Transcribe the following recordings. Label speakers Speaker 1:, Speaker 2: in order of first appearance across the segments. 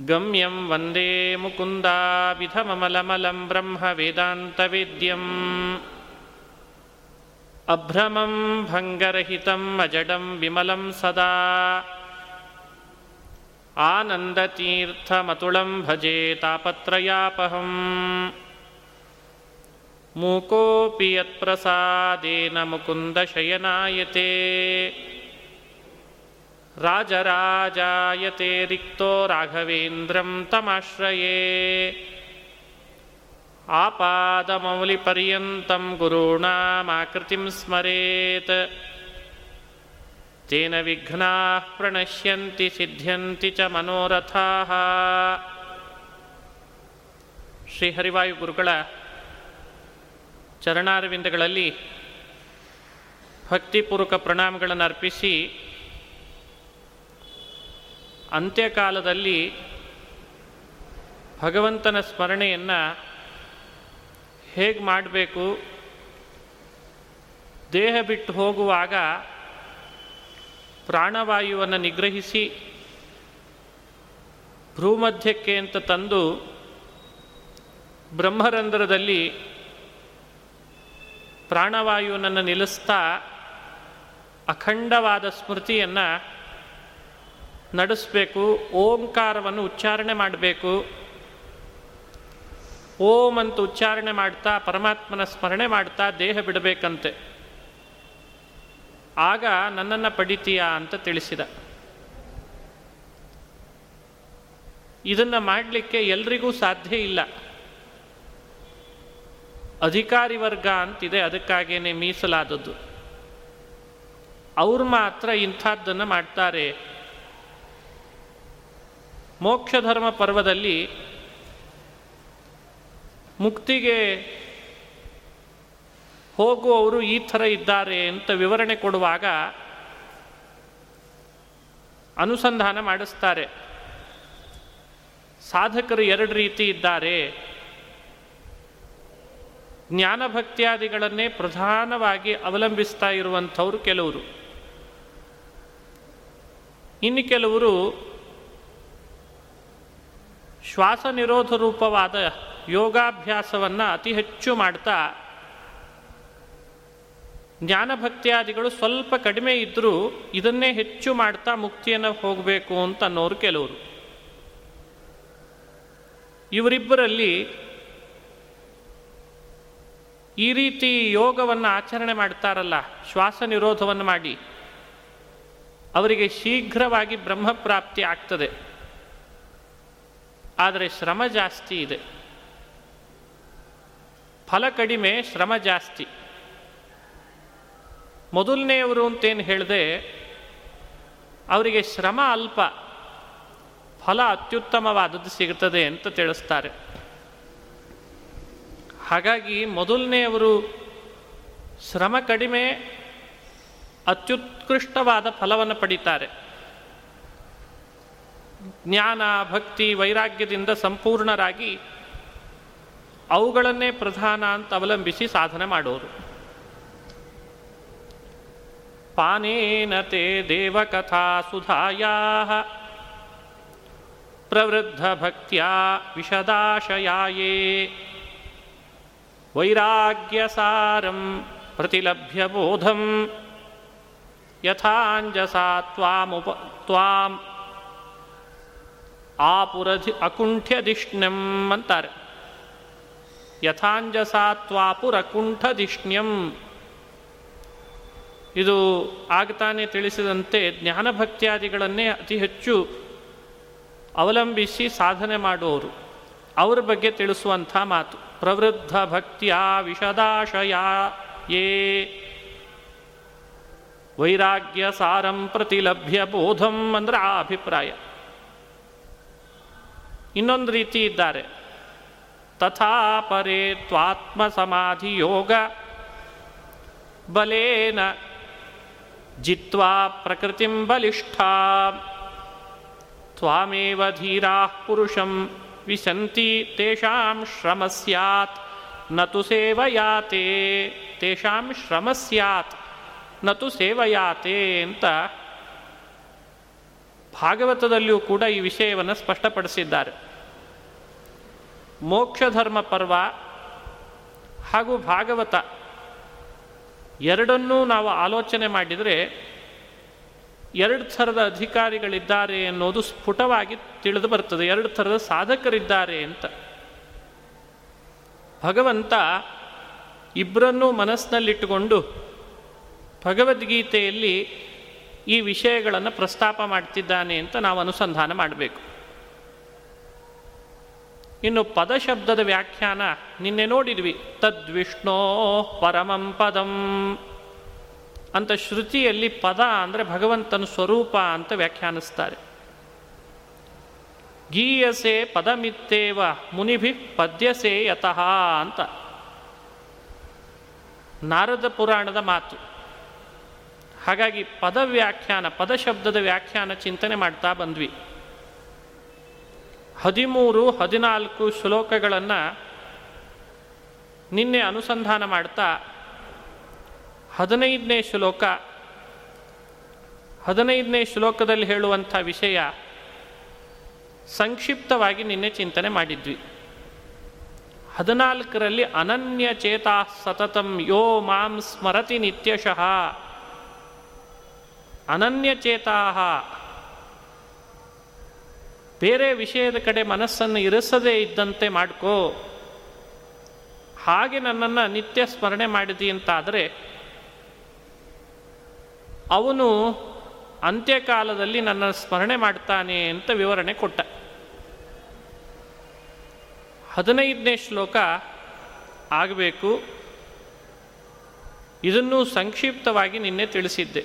Speaker 1: गम्यं वन्दे मुकुन्दाविधममलमलं ब्रह्मवेदान्तवेद्यम्। अभ्रमं भङ्गरहितम् अजडं विमलं सदा। आनन्दतीर्थमतुलं भजे तापत्रयापहम्। मूकोऽपि यत्प्रसादेन मुकुन्दशयनायते ರಾಜರಾಜಾಯತೆ ರಿಕ್ತೋ ರಾಘವೇಂದ್ರಂ ತಮಾಶ್ರಯೇ. ಆಪಾದಮೌಲಿಪರ್ಯಂತಂ ಗುರುಣಾಮಾಕೃತಿಂ ಸ್ಮರೇತ್. ತೇನ ವಿಘ್ನಾಃ ಪ್ರಣಶ್ಯಂತಿ ಸಿದ್ಧ್ಯಂತಿ ಚ ಮನೋರಥಾಃ. ಶ್ರೀ ಹರಿವಾಯು ಗುರುಗಳ ಚರಣಾರವಿಂದಗಳಲ್ಲಿ ಭಕ್ತಿಪೂರ್ವಕ ಪ್ರಣಾಮಗಳನ್ನು ಅರ್ಪಿಸಿ ಅಂತ್ಯಕಾಲದಲ್ಲಿ ಭಗವಂತನ ಸ್ಮರಣೆಯನ್ನು ಹೇಗೆ ಮಾಡಬೇಕು? ದೇಹ ಬಿಟ್ಟು ಹೋಗುವಾಗ ಪ್ರಾಣವಾಯುವನ್ನು ನಿಗ್ರಹಿಸಿ ಭ್ರೂಮಧ್ಯಕ್ಕೆ ಅಂತ ತಂದು ಬ್ರಹ್ಮರಂಧ್ರದಲ್ಲಿ ಪ್ರಾಣವಾಯುವನ್ನು ನಿಲ್ಲಿಸ್ತಾ ಅಖಂಡವಾದ ಸ್ಮೃತಿಯನ್ನು ನಡೆಸಬೇಕು, ಓಂಕಾರವನ್ನು ಉಚ್ಚಾರಣೆ ಮಾಡಬೇಕು. ಓಂ ಅಂತ ಉಚ್ಚಾರಣೆ ಮಾಡ್ತಾ, ಪರಮಾತ್ಮನ ಸ್ಮರಣೆ ಮಾಡ್ತಾ ದೇಹ ಬಿಡಬೇಕಂತೆ. ಆಗ ನನ್ನನ್ನು ಪಡಿತೀಯಾ ಅಂತ ತಿಳಿಸಿದ. ಇದನ್ನು ಮಾಡಲಿಕ್ಕೆ ಎಲ್ರಿಗೂ ಸಾಧ್ಯ ಇಲ್ಲ. ಅಧಿಕಾರಿ ವರ್ಗ ಅಂತಿದೆ, ಅದಕ್ಕಾಗೇನೆ ಮೀಸಲಾದದ್ದು. ಅವ್ರು ಮಾತ್ರ ಇಂಥದ್ದನ್ನು ಮಾಡ್ತಾರೆ. ಮೋಕ್ಷಧರ್ಮ ಪರ್ವದಲ್ಲಿ ಮುಕ್ತಿಗೆ ಹೋಗುವವರು ಈ ಥರ ಇದ್ದಾರೆ ಅಂತ ವಿವರಣೆ ಕೊಡುವಾಗ ಅನುಸಂಧಾನ ಮಾಡಿಸ್ತಾರೆ. ಸಾಧಕರು ಎರಡು ರೀತಿ ಇದ್ದಾರೆ. ಜ್ಞಾನಭಕ್ತಿಯಾದಿಗಳನ್ನೇ ಪ್ರಧಾನವಾಗಿ ಅವಲಂಬಿಸ್ತಾ ಇರುವಂಥವ್ರು ಕೆಲವರು. ಇನ್ನು ಕೆಲವರು ಶ್ವಾಸ ನಿರೋಧ ರೂಪವಾದ ಯೋಗಾಭ್ಯಾಸವನ್ನು ಅತಿ ಹೆಚ್ಚು ಮಾಡ್ತಾ ಜ್ಞಾನಭಕ್ತಿಯಾದಿಗಳು ಸ್ವಲ್ಪ ಕಡಿಮೆ ಇದ್ದರೂ ಇದನ್ನೇ ಹೆಚ್ಚು ಮಾಡ್ತಾ ಮುಕ್ತಿಯನ್ನು ಹೋಗಬೇಕು ಅಂತ ಅನ್ನೋರು ಕೆಲವರು. ಇವರಿಬ್ಬರಲ್ಲಿ ಈ ರೀತಿ ಯೋಗವನ್ನು ಆಚರಣೆ ಮಾಡ್ತಾರಲ್ಲ ಶ್ವಾಸ ನಿರೋಧವನ್ನು ಮಾಡಿ, ಅವರಿಗೆ ಶೀಘ್ರವಾಗಿ ಬ್ರಹ್ಮಪ್ರಾಪ್ತಿ ಆಗ್ತದೆ. ಆದರೆ ಶ್ರಮ ಜಾಸ್ತಿ ಇದೆ. ಫಲ ಕಡಿಮೆ, ಶ್ರಮ ಜಾಸ್ತಿ. ಮೊದಲನೆಯವರು ಅಂತೇನು ಹೇಳಿದೆ, ಅವರಿಗೆ ಶ್ರಮ ಅಲ್ಪ, ಫಲ ಅತ್ಯುತ್ತಮವಾದದ್ದು ಸಿಗುತ್ತದೆ ಅಂತ ತಿಳಿಸ್ತಾರೆ. ಹಾಗಾಗಿ ಮೊದಲನೆಯವರು ಶ್ರಮ ಕಡಿಮೆ, ಅತ್ಯುತ್ಕೃಷ್ಟವಾದ ಫಲವನ್ನು ಪಡಿತಾರೆ. ಜ್ಞಾನ, ಭಕ್ತಿ, ವೈರಾಗ್ಯದಿಂದ ಸಂಪೂರ್ಣರಾಗಿ ಅವುಗಳನ್ನೇ ಪ್ರಧಾನ ಅಂತ ಅವಲಂಬಿಸಿ ಸಾಧನೆ ಮಾಡೋರು. ಪಾನೇನತೆ ದೇವಕಥಾ ಸುಧಾಯಾ ಪ್ರವೃದ್ಧ ಭಕ್ತಿಯ ವಿಶದಾಶಯಾಯೇ ವೈರಾಗ್ಯಸಾರಂ ಪ್ರತಿಲಭ್ಯ ಬೋಧಂ. ಯಥಾಂಜಸಾ ತ್ವಾಮುಪ ತ್ವಾಂ ಆಪುರಧಿ ಅಕುಂಠ್ಯಧಿಷ್ಣ್ಯಂ ಅಂತಾರೆ. ಯಥಾಂಜಸಾತ್ವಾಪುರಕುಂಠಧಿಷ್ಣ್ಯಂ. ಇದು ಆಗ್ತಾನೆ ತಿಳಿಸಿದಂತೆ ಜ್ಞಾನಭಕ್ತಿಯಾದಿಗಳನ್ನೇ ಅತಿ ಹೆಚ್ಚು ಅವಲಂಬಿಸಿ ಸಾಧನೆ ಮಾಡುವವರು. ಅವರ ಬಗ್ಗೆ ತಿಳಿಸುವಂಥ ಮಾತು. ಪ್ರವೃದ್ಧ ಭಕ್ತಿಯ ವಿಷದಾಶಯ ಯೇ. ವೈರಾಗ್ಯ ಸಾರಂ ಪ್ರತಿಲಭ್ಯ ಬೋಧಂ ಅಂದ್ರೆ ಆ ಅಭಿಪ್ರಾಯ. ಇನ್ನೊಂದು ರೀತಿ ಇದ್ದಾರೆ. ತಥಾ ಪರೇ ತ್ವಾತ್ಮ ಸಮಾಧಿ ಯೋಗ. ಬಲೇನ ಜಿತ್ವಾ ಪ್ರಕೃತಿಂ ಬಲಿಷ್ಠಾ. ತ್ವಾಮೇವ ಧೀರಾ ಪುರುಷಂ ವಿಶಂತಿ ತೇಷಾಂ ಶ್ರಮ ಸ್ಯಾತ್. ನತು ಸೇವಯಾತೆ, ತೇಷಾಂ ಶ್ರಮ ಸ್ಯಾತ್. ನತು ಸೇವಯಾತೆ ಅಂತ ಭಾಗವತದಲ್ಲಿಯೂ ಕೂಡ ಈ ವಿಷಯವನ್ನು ಸ್ಪಷ್ಟಪಡಿಸಿದ್ದಾರೆ. ಮೋಕ್ಷಧರ್ಮ ಪರ್ವ ಹಾಗೂ ಭಾಗವತ ಎರಡನ್ನೂ ನಾವು ಆಲೋಚನೆ ಮಾಡಿದರೆ ಎರಡು ಥರದ ಅಧಿಕಾರಿಗಳಿದ್ದಾರೆ ಅನ್ನೋದು ಸ್ಫುಟವಾಗಿ ತಿಳಿದು ಬರ್ತದೆ. ಎರಡು ಥರದ ಸಾಧಕರಿದ್ದಾರೆ ಅಂತ. ಭಗವಂತ ಇಬ್ಬರನ್ನೂ ಮನಸ್ಸಿನಲ್ಲಿಟ್ಟುಕೊಂಡು ಭಗವದ್ಗೀತೆಯಲ್ಲಿ ಈ ವಿಷಯಗಳನ್ನು ಪ್ರಸ್ತಾಪ ಮಾಡ್ತಿದ್ದಾನೆ ಅಂತ ನಾವು ಅನುಸಂಧಾನ ಮಾಡಬೇಕು. ಇನ್ನು ಪದಶಬ್ದದ ವ್ಯಾಖ್ಯಾನ ನಿನ್ನೆ ನೋಡಿದ್ವಿ. ತದ್ವಿಷ್ಣೋ ಪರಮಂ ಪದಂ. ಅಂತ ಶ್ರುತಿಯಲ್ಲಿ ಪದ ಅಂದರೆ ಭಗವಂತನ ಸ್ವರೂಪ ಅಂತ ವ್ಯಾಖ್ಯಾನಿಸ್ತಾರೆ. ಗೀಯಸೆ ಪದಮಿತ್ತೇವ, ಮುನಿಭಿ ಪದ್ಯಸೆ ಯತಃ ಅಂತ. ನಾರದ ಪುರಾಣದ ಮಾತು. ಹಾಗಾಗಿ ಪದ ವ್ಯಾಖ್ಯಾನ ಪದಶಬ್ದದ ವ್ಯಾಖ್ಯಾನ ಚಿಂತನೆ ಮಾಡ್ತಾ ಬಂದ್ವಿ. ಹದಿಮೂರು, ಹದಿನಾಲ್ಕು ಶ್ಲೋಕಗಳನ್ನು ನಿನ್ನೆ ಅನುಸಂಧಾನ ಮಾಡ್ತಾ ಹದಿನೈದನೇ ಶ್ಲೋಕ, ಹದಿನೈದನೇ ಶ್ಲೋಕದಲ್ಲಿ ಹೇಳುವಂಥ ವಿಷಯ ಸಂಕ್ಷಿಪ್ತವಾಗಿ ನಿನ್ನೆ ಚಿಂತನೆ ಮಾಡಿದ್ವಿ. ಹದಿನಾಲ್ಕರಲ್ಲಿ ಅನನ್ಯ ಚೇತಾ ಸತತಂ ಯೋ ಮಾಂ ಸ್ಮರತಿ ನಿತ್ಯಶಃ. ಅನನ್ಯಚೇತಾ ಬೇರೆ ವಿಷಯದ ಕಡೆ ಮನಸ್ಸನ್ನು ಇರಿಸದೇ ಇದ್ದಂತೆ ಮಾಡ್ಕೋ. ಹಾಗೆ ನನ್ನನ್ನು ನಿತ್ಯ ಸ್ಮರಣೆ ಮಾಡಿದಿ ಅಂತಾದರೆ, ಅವನು ಅಂತ್ಯಕಾಲದಲ್ಲಿ ನನ್ನ ಸ್ಮರಣೆ ಮಾಡ್ತಾನೆ ಅಂತ ವಿವರಣೆ ಕೊಟ್ಟ. ಹದಿನೈದನೇ ಶ್ಲೋಕ ಆಗಬೇಕು. ಇದನ್ನು ಸಂಕ್ಷಿಪ್ತವಾಗಿ ನಿನ್ನೆ ತಿಳಿಸಿದ್ದೆ.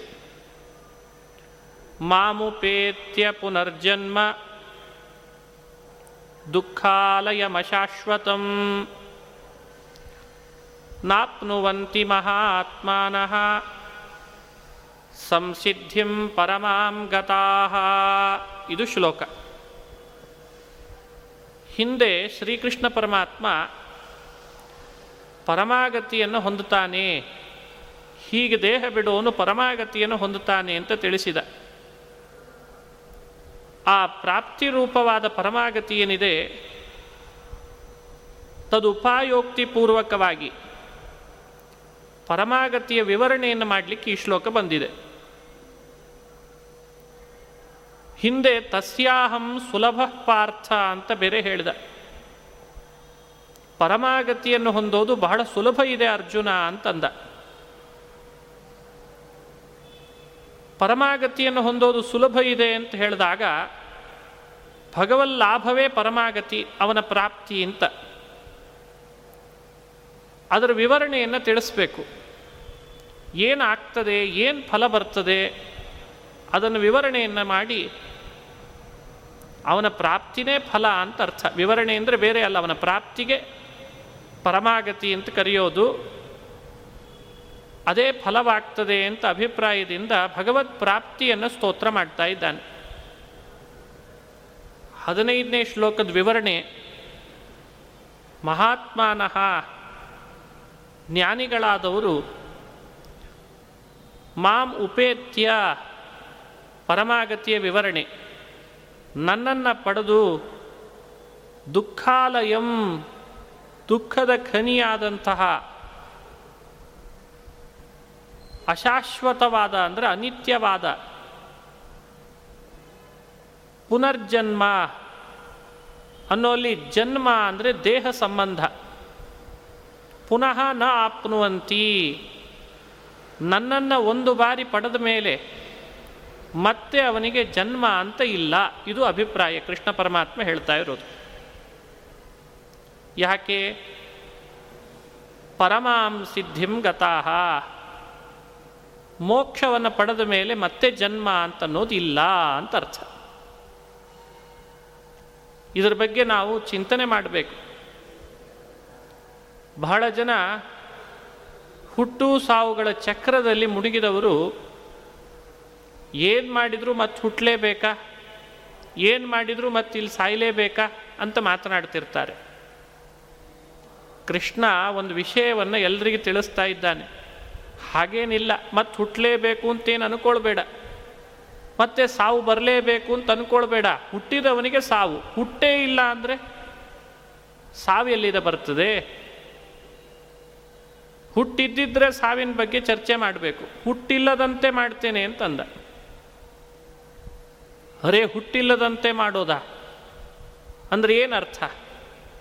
Speaker 1: ಮಾಮುಪೇತ್ಯ ಪುನರ್ಜನ್ಮ ದುಃಖಾಲಯಮಶಾಶ್ವತಂ. ನಾಪ್ನುವಂತಿ ಮಹಾತ್ಮನಃ. ಸಂಸಿದ್ಧಿಂ ಪರಮಾಂ ಗತಾಹ ಇದು ಶ್ಲೋಕ. ಹಿಂದೆ ಶ್ರೀಕೃಷ್ಣ ಪರಮಾತ್ಮ ಪರಮಾಗತಿಯನ್ನು ಹೊಂದುತ್ತಾನೆ. ಹೀಗೆ ದೇಹ ಬಿಡುವನು ಪರಮಾಗತಿಯನ್ನು ಹೊಂದುತ್ತಾನೆ ಅಂತ ತಿಳಿಸಿದ. ಆ ಪ್ರಾಪ್ತಿ ರೂಪವಾದ ಪರಮಾಗತಿ ಏನಿದೆ ತದುಪಾಯೋಕ್ತಿ ಪೂರ್ವಕವಾಗಿ ಪರಮಾಗತಿಯ ವಿವರಣೆಯನ್ನು ಮಾಡಲಿಕ್ಕೆ ಈ ಶ್ಲೋಕ ಬಂದಿದೆ. ಹಿಂದೆ ತಸ್ಯಾಹಂ ಸುಲಭ ಪಾರ್ಥ ಅಂತ ಬೇರೆ ಹೇಳಿದ. ಪರಮಾಗತಿಯನ್ನು ಹೊಂದೋದು ಬಹಳ ಸುಲಭ ಇದೆ ಅರ್ಜುನ ಅಂತಂದ. ಪರಮಾಗತಿಯನ್ನು ಹೊಂದೋದು ಸುಲಭ ಇದೆ ಅಂತ ಹೇಳಿದಾಗ ಭಗವಲ್ಲಾಭವೇ ಪರಮಾಗತಿ, ಅವನ ಪ್ರಾಪ್ತಿ ಅಂತ. ಅದರ ವಿವರಣೆಯನ್ನು ತಿಳಿಸ್ಬೇಕು. ಏನಾಗ್ತದೆ ಏನು ಫಲ ಬರ್ತದೆ, ಅದನ್ನು ವಿವರಣೆಯನ್ನು ಮಾಡಿ ಅವನ ಪ್ರಾಪ್ತಿನೇ ಫಲ ಅಂತ ಅರ್ಥ. ವಿವರಣೆ ಅಂದರೆ ಬೇರೆ ಅಲ್ಲ, ಅವನ ಪ್ರಾಪ್ತಿಗೆ ಪರಮಾಗತಿ ಅಂತ ಕರೆಯೋದು. ಅದೇ ಫಲವಾಗ್ತದೆ ಅಂತ ಅಭಿಪ್ರಾಯದಿಂದ ಭಗವತ್ ಪ್ರಾಪ್ತಿಯನ್ನು ಸ್ತೋತ್ರ ಮಾಡ್ತಾ ಇದ್ದಾನೆ. ಹದಿನೈದನೇ ಶ್ಲೋಕದ ವಿವರಣೆ, ಮಹಾತ್ಮನಃ ಜ್ಞಾನಿಗಳಾದವರು ಮಾಂ ಉಪೇತ್ಯ ಪರಮಾಗತಿಯ ವಿವರಣೆ, ನನ್ನನ್ನು ಪಡೆದು ದುಃಖಾಲಯಂ ದುಃಖದ ಖನಿಯಾದಂತಹ ಅಶಾಶ್ವತವಾದ ಅಂದರೆ ಅನಿತ್ಯವಾದ. ಪುನರ್ಜನ್ಮ ಅನ್ನೋಲ್ಲಿ ಜನ್ಮ ಅಂದರೆ ದೇಹ ಸಂಬಂಧ. ಪುನಃ ನ ಆಪ್ನುವಂತಿ. ನನ್ನನ್ನು ಒಂದು ಬಾರಿ ಪಡೆದ ಮೇಲೆ ಮತ್ತೆ ಅವನಿಗೆ ಜನ್ಮ ಅಂತ ಇಲ್ಲ. ಇದು ಅಭಿಪ್ರಾಯ ಕೃಷ್ಣ ಪರಮಾತ್ಮ ಹೇಳ್ತಾ ಇರೋದು. ಯಾಕೆ? ಪರಮಾಂ ಸಿದ್ಧಿಂ ಗತಾಹ. ಮೋಕ್ಷವನ್ನು ಪಡೆದ ಮೇಲೆ ಮತ್ತೆ ಜನ್ಮ ಅಂತ ಅನ್ನೋದು ಇಲ್ಲ ಅಂತ ಅರ್ಥ. ಇದರ ಬಗ್ಗೆ ನಾವು ಚಿಂತನೆ ಮಾಡಬೇಕು. ಬಹಳ ಜನ ಹುಟ್ಟು ಸಾವುಗಳ ಚಕ್ರದಲ್ಲಿ ಮುಡುಗಿದವರು ಏನು ಮಾಡಿದರೂ ಮತ್ತೆ ಹುಟ್ಟಲೇಬೇಕಾ ಏನು ಮಾಡಿದರೂ ಮತ್ತೆ ಇಲ್ಲಿ ಸಾಯಲೇಬೇಕಾ? ಅಂತ ಮಾತನಾಡ್ತಿರ್ತಾರೆ. ಕೃಷ್ಣ ಒಂದು ವಿಷಯವನ್ನು ಎಲ್ರಿಗೂ ತಿಳಿಸ್ತಾ ಇದ್ದಾನೆ. ಹಾಗೇನಿಲ್ಲ ಮತ್ತೆ ಹುಟ್ಟಲೇಬೇಕು ಅಂತೇನು ಅನ್ಕೊಳ್ಬೇಡ. ಮತ್ತೆ ಸಾವು ಬರಲೇಬೇಕು ಅಂತ ಅನ್ಕೊಳ್ಬೇಡ. ಹುಟ್ಟಿದವನಿಗೆ ಸಾವು. ಹುಟ್ಟೇ ಇಲ್ಲ ಅಂದರೆ ಸಾವು ಎಲ್ಲಿದ ಬರ್ತದೆ? ಹುಟ್ಟಿದ್ದಿದ್ರೆ ಸಾವಿನ ಬಗ್ಗೆ ಚರ್ಚೆ ಮಾಡಬೇಕು. ಹುಟ್ಟಿಲ್ಲದಂತೆ ಮಾಡ್ತೇನೆ ಅಂತಂದ. ಅರೇ, ಹುಟ್ಟಿಲ್ಲದಂತೆ ಮಾಡೋದಾ? ಅಂದ್ರೆ ಏನರ್ಥ?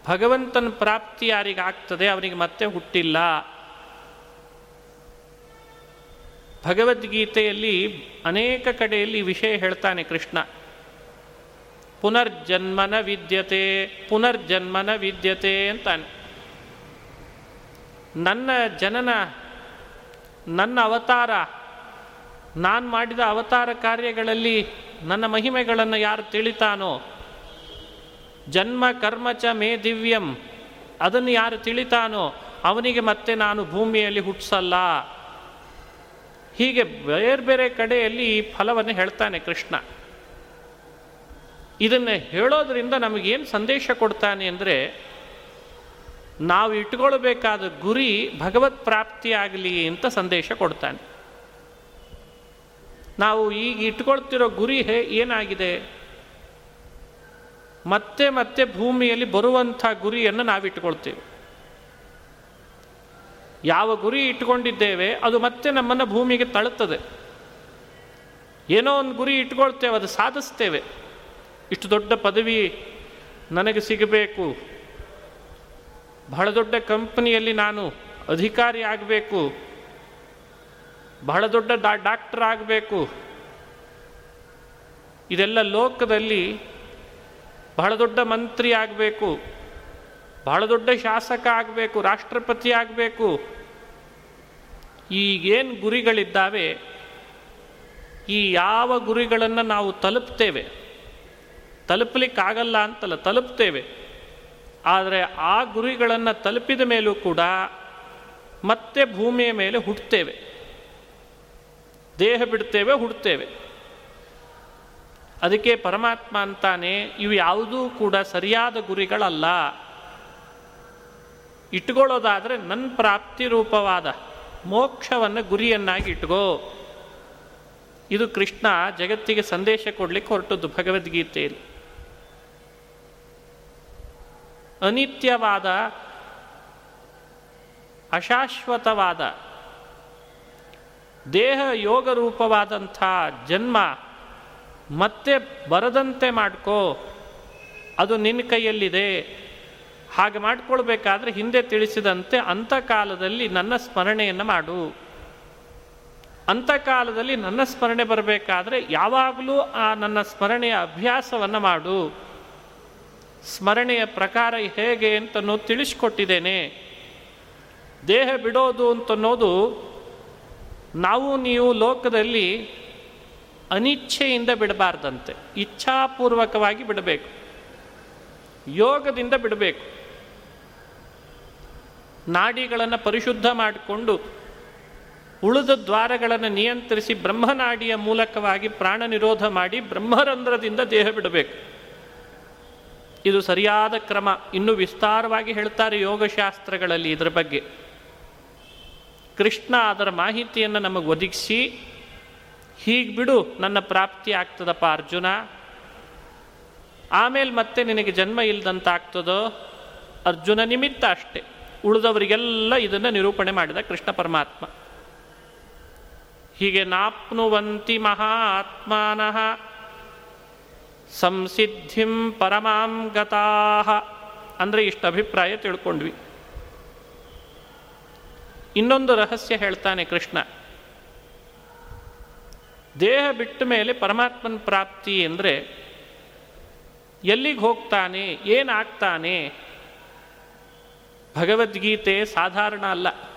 Speaker 1: ಭಗವಂತನ ಪ್ರಾಪ್ತಿ ಯಾರಿಗಾಗ್ತದೆ? ಅವನಿಗೆ ಮತ್ತೆ ಹುಟ್ಟಿಲ್ಲ. ಭಗವದ್ಗೀತೆಯಲ್ಲಿ ಅನೇಕ ಕಡೆಯಲ್ಲಿ ವಿಷಯ ಹೇಳ್ತಾನೆ ಕೃಷ್ಣ. ಪುನರ್ಜನ್ಮನ ವಿದ್ಯತೆ ಪುನರ್ಜನ್ಮನ ವಿದ್ಯತೆ ಅಂತಾನೆ. ನನ್ನ ಜನನ, ನನ್ನ ಅವತಾರ, ನಾನು ಮಾಡಿದ ಅವತಾರ ಕಾರ್ಯಗಳಲ್ಲಿ ನನ್ನ ಮಹಿಮೆಗಳನ್ನು ಯಾರು ತಿಳಿತಾನೋ? ಜನ್ಮ ಕರ್ಮಚ ಮೇ ದಿವ್ಯಂ. ಅದನ್ನು ಯಾರು ತಿಳಿತಾನೋ? ಅವನಿಗೆ ಮತ್ತೆ ನಾನು ಭೂಮಿಯಲ್ಲಿ ಹುಟ್ಟಿಸಲ್ಲ ಹೀಗೆ ಬೇರೆ ಬೇರೆ ಕಡೆಯಲ್ಲಿ ಈ ಫಲವನ್ನು ಹೇಳ್ತಾನೆ ಕೃಷ್ಣ. ಇದನ್ನು ಹೇಳೋದ್ರಿಂದ ನಮಗೇನು ಸಂದೇಶ ಕೊಡ್ತಾನೆ ಅಂದರೆ ನಾವು ಇಟ್ಕೊಳ್ಬೇಕಾದ ಗುರಿ ಭಗವತ್ ಪ್ರಾಪ್ತಿಯಾಗಲಿ ಅಂತ ಸಂದೇಶ ಕೊಡ್ತಾನೆ. ನಾವು ಈಗ ಇಟ್ಕೊಳ್ತಿರೋ ಗುರಿ ಹೇ ಏನಾಗಿದೆ? ಮತ್ತೆ ಮತ್ತೆ ಭೂಮಿಯಲ್ಲಿ ಬರುವಂಥ ಗುರಿಯನ್ನು ನಾವು ಇಟ್ಕೊಳ್ತೇವೆ ಯಾವ ಗುರಿ ಇಟ್ಕೊಂಡಿದ್ದೇವೆ, ಅದು ಮತ್ತೆ ನಮ್ಮನ್ನು ಭೂಮಿಗೆ ತಳುತ್ತದೆ ಏನೋ ಒಂದು ಗುರಿ ಇಟ್ಕೊಳ್ತೇವೆ, ಅದು ಸಾಧಿಸ್ತೇವೆ. ಇಷ್ಟು ದೊಡ್ಡ ಪದವಿ ನನಗೆ ಸಿಗಬೇಕು. ಬಹಳ ದೊಡ್ಡ ಕಂಪನಿಯಲ್ಲಿ ನಾನು ಅಧಿಕಾರಿ ಆಗಬೇಕು. ಬಹಳ ದೊಡ್ಡ ಡಾ, ಡಾಕ್ಟರ್ ಆಗಬೇಕು. ಇದೆಲ್ಲ ಲೋಕದಲ್ಲಿ ಬಹಳ ದೊಡ್ಡ ಮಂತ್ರಿ ಆಗಬೇಕು. ಬಹಳ ದೊಡ್ಡ ಶಾಸಕ ಆಗಬೇಕು, ರಾಷ್ಟ್ರಪತಿ ಆಗಬೇಕು. ಈಗೇನು ಗುರಿಗಳಿದ್ದಾವೆ, ಈ ಯಾವ ಗುರಿಗಳನ್ನು ನಾವು ತಲುಪ್ತೇವೆ? ತಲುಪಲಿಕ್ಕಾಗಲ್ಲ ಅಂತಲ್ಲ, ತಲುಪ್ತೇವೆ. ಆದರೆ ಆ ಗುರಿಗಳನ್ನು ತಲುಪಿದ ಮೇಲೂ ಕೂಡ ಮತ್ತೆ ಭೂಮಿಯ ಮೇಲೆ ಹುಟ್ಟುತ್ತೇವೆ ದೇಹ ಬಿಡ್ತೇವೆ ಹುಡ್ತೇವೆ ಅದಕ್ಕೆ ಪರಮಾತ್ಮ ಅಂತಾನೆ ಇವು ಯಾವುದೂ ಕೂಡ ಸರಿಯಾದ ಗುರಿಗಳಲ್ಲ. ಇಟ್ಕೊಳ್ಳೋದಾದರೆ ನನ್ನ ಪ್ರಾಪ್ತಿ ರೂಪವಾದ ಮೋಕ್ಷವನ್ನು ಗುರಿಯನ್ನಾಗಿ ಇಟ್ಕೋ. ಇದು ಕೃಷ್ಣ ಜಗತ್ತಿಗೆ ಸಂದೇಶ ಕೊಡಲಿಕ್ಕೆ ಹೊರಟದ್ದು ಭಗವದ್ಗೀತೆಯಲ್ಲಿ. ಅನಿತ್ಯವಾದ, ಅಶಾಶ್ವತವಾದ, ದೇಹ ಯೋಗ ರೂಪವಾದಂಥ ಜನ್ಮ ಮತ್ತೆ ಬರದಂತೆ ಮಾಡ್ಕೋ. ಅದು ನಿನ್ನ ಕೈಯಲ್ಲಿದೆ. ಹಾಗೆ ಮಾಡಿಕೊಳ್ಬೇಕಾದ್ರೆ ಹಿಂದೆ ತಿಳಿಸಿದಂತೆ ಅಂತ್ಯಕಾಲದಲ್ಲಿ ನನ್ನ ಸ್ಮರಣೆಯನ್ನು ಮಾಡು. ಅಂತ್ಯಕಾಲದಲ್ಲಿ ನನ್ನ ಸ್ಮರಣೆ ಬರಬೇಕಾದ್ರೆ ಯಾವಾಗಲೂ ಆ ನನ್ನ ಸ್ಮರಣೆಯ ಅಭ್ಯಾಸವನ್ನು ಮಾಡು. ಸ್ಮರಣೆಯ ಪ್ರಕಾರ ಹೇಗೆ ಅಂತನೋ ತಿಳಿಸ್ಕೊಟ್ಟಿದ್ದೇನೆ. ದೇಹ ಬಿಡೋದು ಅಂತನ್ನೋದು ನಾವು ನೀವು ಲೋಕದಲ್ಲಿ ಅನಿಚ್ಛೆಯಿಂದ ಬಿಡಬಾರ್ದಂತೆ. ಇಚ್ಛಾಪೂರ್ವಕವಾಗಿ ಬಿಡಬೇಕು. ಯೋಗದಿಂದ ಬಿಡಬೇಕು. ನಾಡಿಗಳನ್ನು ಪರಿಶುದ್ಧ ಮಾಡಿಕೊಂಡು ಉಳಿದ ದ್ವಾರಗಳನ್ನು ನಿಯಂತ್ರಿಸಿ ಬ್ರಹ್ಮನಾಡಿಯ ಮೂಲಕವಾಗಿ ಪ್ರಾಣ ನಿರೋಧ ಮಾಡಿ ಬ್ರಹ್ಮರಂಧ್ರದಿಂದ ದೇಹ ಬಿಡಬೇಕು. ಇದು ಸರಿಯಾದ ಕ್ರಮ. ಇನ್ನು ವಿಸ್ತಾರವಾಗಿ ಹೇಳ್ತಾರೆ ಯೋಗಶಾಸ್ತ್ರಗಳಲ್ಲಿ ಇದರ ಬಗ್ಗೆ. ಕೃಷ್ಣ ಅದರ ಮಾಹಿತಿಯನ್ನು ನಮಗೆ ಒದಗಿಸಿ, ಹೀಗೆ ಬಿಡು, ನನ್ನ ಪ್ರಾಪ್ತಿ ಆಗ್ತದಪ್ಪ ಅರ್ಜುನ. ಆಮೇಲೆ ಮತ್ತೆ ನಿನಗೆ ಜನ್ಮ ಇಲ್ಲದಂತಾಗ್ತದೋ ಅರ್ಜುನ ನಿಮಿತ್ತ ಅಷ್ಟೆ. ಉಳಿದವರಿಗೆಲ್ಲ ಇದನ್ನು ನಿರೂಪಣೆ ಮಾಡಿದ ಕೃಷ್ಣ ಪರಮಾತ್ಮ. ಹೀಗೆ ನಾಪ್ನುವಂತಿ ಮಹಾತ್ಮನಃ ಸಂಸಿದ್ಧಿಂ ಪರಮಾಂ ಗತಾಹ ಅಂದರೆ ಇಷ್ಟು ಅಭಿಪ್ರಾಯ ತಿಳ್ಕೊಂಡ್ವಿ. ಇನ್ನೊಂದು ರಹಸ್ಯ ಹೇಳ್ತಾನೆ ಕೃಷ್ಣ. ದೇಹ ಬಿಟ್ಟ ಮೇಲೆ ಪರಮಾತ್ಮನ ಪ್ರಾಪ್ತಿ ಅಂದರೆ ಎಲ್ಲಿಗೆ ಹೋಗ್ತಾನೆ, ಏನಾಗ್ತಾನೆ ಭಗವದ್ಗೀತೆ ಸಾಧಾರಣ ಅಲ್ಲ.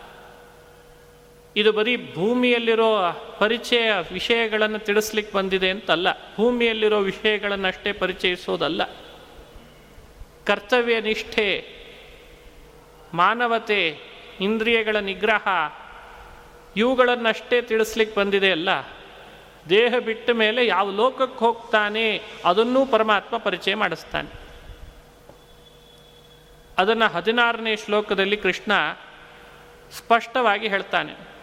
Speaker 1: ಇದು ಬರೀ ಭೂಮಿಯಲ್ಲಿರೋ ಪರಿಚಯ ವಿಷಯಗಳನ್ನು ತಿಳಿಸ್ಲಿಕ್ಕೆ ಬಂದಿದೆ ಅಂತಲ್ಲ. ಭೂಮಿಯಲ್ಲಿರೋ ವಿಷಯಗಳನ್ನಷ್ಟೇ ಪರಿಚಯಿಸೋದಲ್ಲ. ಕರ್ತವ್ಯ ನಿಷ್ಠೆ, ಮಾನವತೆ, ಇಂದ್ರಿಯಗಳ ನಿಗ್ರಹ, ಇವುಗಳನ್ನಷ್ಟೇ ತಿಳಿಸ್ಲಿಕ್ಕೆ ಬಂದಿದೆ ಅಲ್ಲ. ದೇಹ ಬಿಟ್ಟ ಮೇಲೆ ಯಾವ ಲೋಕಕ್ಕೆ ಹೋಗ್ತಾನೆ ಅದನ್ನೂ ಪರಮಾತ್ಮ ಪರಿಚಯ ಮಾಡಿಸ್ತಾನೆ. ಅದನ್ನು ಹದಿನಾರನೇ ಶ್ಲೋಕದಲ್ಲಿ ಕೃಷ್ಣ ಸ್ಪಷ್ಟವಾಗಿ ಹೇಳ್ತಾನೆ.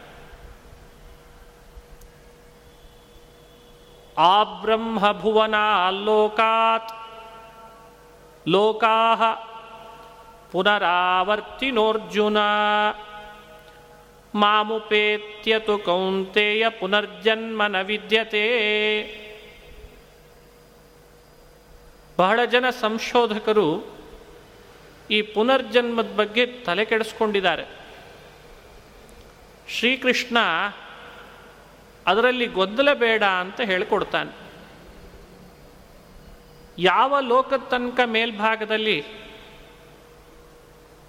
Speaker 1: ಆ ಬ್ರಹ್ಮಭುವನ ಲೋಕಾತ್ ಲೋಕಾ ಪುನರಾವರ್ತಿನೋರ್ಜುನ ಮಾಮುಪೇತ್ಯತು ಕೌಂತೆಯ ಪುನರ್ಜನ್ಮ ನ ವಿದ್ಯತೆ. ಬಹಳ ಜನ ಸಂಶೋಧಕರು ಈ ಪುನರ್ಜನ್ಮದ ಬಗ್ಗೆ ತಲೆ ಕೆಡಿಸ್ಕೊಂಡಿದ್ದಾರೆ. ಶ್ರೀಕೃಷ್ಣ ಅದರಲ್ಲಿ ಗೊಂದಲ ಬೇಡ ಅಂತ ಹೇಳಿಕೊಡ್ತಾನೆ. ಯಾವ ಲೋಕದ ತನಕ ಮೇಲ್ಭಾಗದಲ್ಲಿ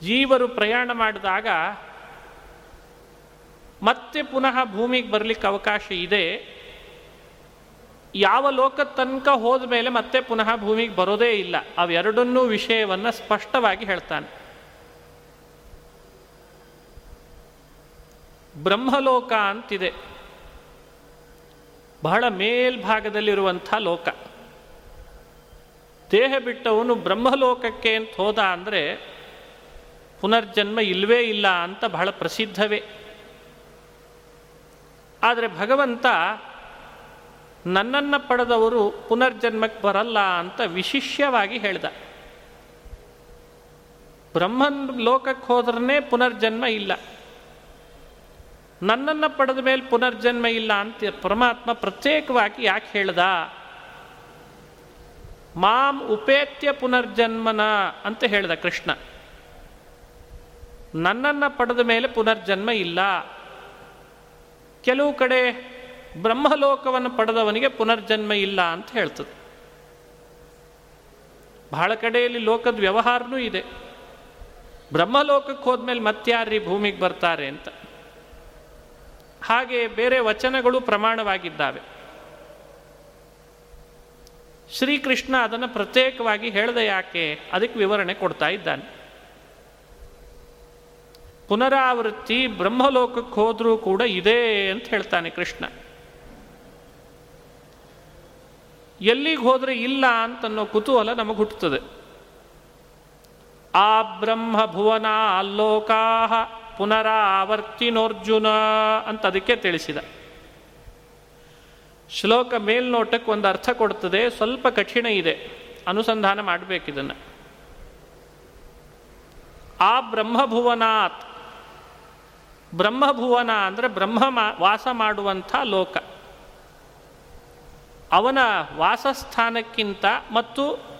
Speaker 1: ಜೀವರು ಪ್ರಯಾಣ ಮಾಡಿದಾಗ ಮತ್ತೆ ಪುನಃ ಭೂಮಿಗೆ ಬರಲಿಕ್ಕೆ ಅವಕಾಶ ಇದೆ. ಯಾವ ಲೋಕದ ತನಕ ಹೋದ ಮೇಲೆ ಮತ್ತೆ ಪುನಃ ಭೂಮಿಗೆ ಬರೋದೇ ಇಲ್ಲ. ಅವೆರಡನ್ನೂ ವಿಷಯವನ್ನು ಸ್ಪಷ್ಟವಾಗಿ ಹೇಳ್ತಾನೆ. ಬ್ರಹ್ಮಲೋಕ ಅಂತಿದೆ. ಬಹಳ ಮೇಲ್ಭಾಗದಲ್ಲಿರುವಂಥ ಲೋಕ. ದೇಹ ಬಿಟ್ಟವನು ಬ್ರಹ್ಮಲೋಕಕ್ಕೆ ಅಂತ ಹೋದ ಅಂದರೆ ಪುನರ್ಜನ್ಮ ಇಲ್ಲವೇ ಇಲ್ಲ ಅಂತ ಬಹಳ ಪ್ರಸಿದ್ಧವೇ. ಆದರೆ ಭಗವಂತ ನನ್ನನ್ನು ಪಡೆದವರು ಪುನರ್ಜನ್ಮಕ್ಕೆ ಬರಲ್ಲ ಅಂತ ವಿಶಿಷ್ಯವಾಗಿ ಹೇಳ್ದ. ಬ್ರಹ್ಮನ್ ಲೋಕಕ್ಕೆ ಹೋದ್ರೇ ಪುನರ್ಜನ್ಮ ಇಲ್ಲ. ನನ್ನನ್ನು ಪಡೆದ ಮೇಲೆ ಪುನರ್ಜನ್ಮ ಇಲ್ಲ ಅಂತ ಪರಮಾತ್ಮ ಪ್ರತ್ಯೇಕವಾಗಿ ಯಾಕೆ ಹೇಳ್ದ? ಮಾಂ ಉಪೇತ್ಯ ಪುನರ್ಜನ್ಮನ ಅಂತ ಹೇಳ್ದ ಕೃಷ್ಣ. ನನ್ನನ್ನು ಪಡೆದ ಮೇಲೆ ಪುನರ್ಜನ್ಮ ಇಲ್ಲ. ಕೆಲವು ಕಡೆ ಬ್ರಹ್ಮಲೋಕವನ್ನು ಪಡೆದವನಿಗೆ ಪುನರ್ಜನ್ಮ ಇಲ್ಲ ಅಂತ ಹೇಳ್ತದೆ. ಬಹಳ ಕಡೆಯಲ್ಲಿ ಲೋಕದ ವ್ಯವಹಾರನೂ ಇದೆ. ಬ್ರಹ್ಮಲೋಕಕ್ಕೆ ಹೋದ್ಮೇಲೆ ಮತ್ಯಾರ್ರಿ ಭೂಮಿಗೆ ಬರ್ತಾರೆ ಅಂತ. ಹಾಗೆ ಬೇರೆ ವಚನಗಳು ಪ್ರಮಾಣವಾಗಿದ್ದಾವೆ. ಶ್ರೀಕೃಷ್ಣ ಅದನ್ನು ಪ್ರತ್ಯೇಕವಾಗಿ ಹೇಳದೆ ಯಾಕೆ? ಅದಕ್ಕೆ ವಿವರಣೆ ಕೊಡ್ತಾ ಇದ್ದಾನೆ. ಪುನರಾವೃತ್ತಿ ಬ್ರಹ್ಮಲೋಕಕ್ಕೆ ಹೋದರೂ ಕೂಡ ಇದೆ ಅಂತ ಹೇಳ್ತಾನೆ ಕೃಷ್ಣ. ಎಲ್ಲಿಗೆ ಹೋದರೆ ಇಲ್ಲ ಅಂತನ್ನೋ ಕುತೂಹಲ ನಮಗೆ ಹುಟ್ಟುತ್ತದೆ. ಆ ಬ್ರಹ್ಮ ಭುವನ ಅಲ್ಲೋಕಾ ಪುನರಾವರ್ತಿನೋರ್ಜುನ ಅಂತ ಅದಕ್ಕೆ ತಿಳಿಸಿದ. ಶ್ಲೋಕ ಮೇಲ್ನೋಟಕ್ಕೆ ಒಂದು ಅರ್ಥ ಕೊಡ್ತದೆ, ಸ್ವಲ್ಪ ಕಠಿಣ ಇದೆ, ಅನುಸಂಧಾನ ಮಾಡಬೇಕಿದನ್ನು ಆ ಬ್ರಹ್ಮಭುವನಾತ್ ಬ್ರಹ್ಮಭುವನ ಅಂದರೆ ಬ್ರಹ್ಮ ವಾಸ ಮಾಡುವಂಥ ಲೋಕ. ಅವನ ವಾಸಸ್ಥಾನಕ್ಕಿಂತ ಮತ್ತು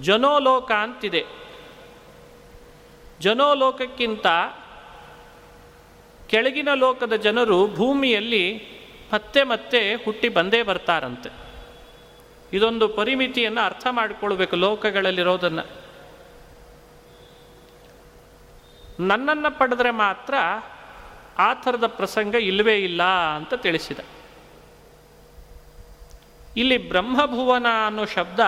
Speaker 1: ಜನೋಲೋಕ ಅಂತಿದೆ ಜನೋಲೋಕಕ್ಕಿಂತ ಕೆಳಗಿನ ಲೋಕದ ಜನರು ಭೂಮಿಯಲ್ಲಿ ಮತ್ತೆ ಮತ್ತೆ ಹುಟ್ಟಿ ಬಂದೇ ಬರ್ತಾರಂತೆ. ಇದೊಂದು ಪರಿಮಿತಿಯನ್ನು ಅರ್ಥ ಮಾಡಿಕೊಳ್ಬೇಕು ಲೋಕಗಳಲ್ಲಿರೋದನ್ನು. ನನ್ನನ್ನು ಪಡೆದ್ರೆ ಮಾತ್ರ ಆ ಥರದ ಪ್ರಸಂಗ ಇಲ್ಲವೇ ಇಲ್ಲ ಅಂತ ತಿಳಿಸಿದ. ಇಲ್ಲಿ ಬ್ರಹ್ಮಭುವನ ಅನ್ನೋ ಶಬ್ದ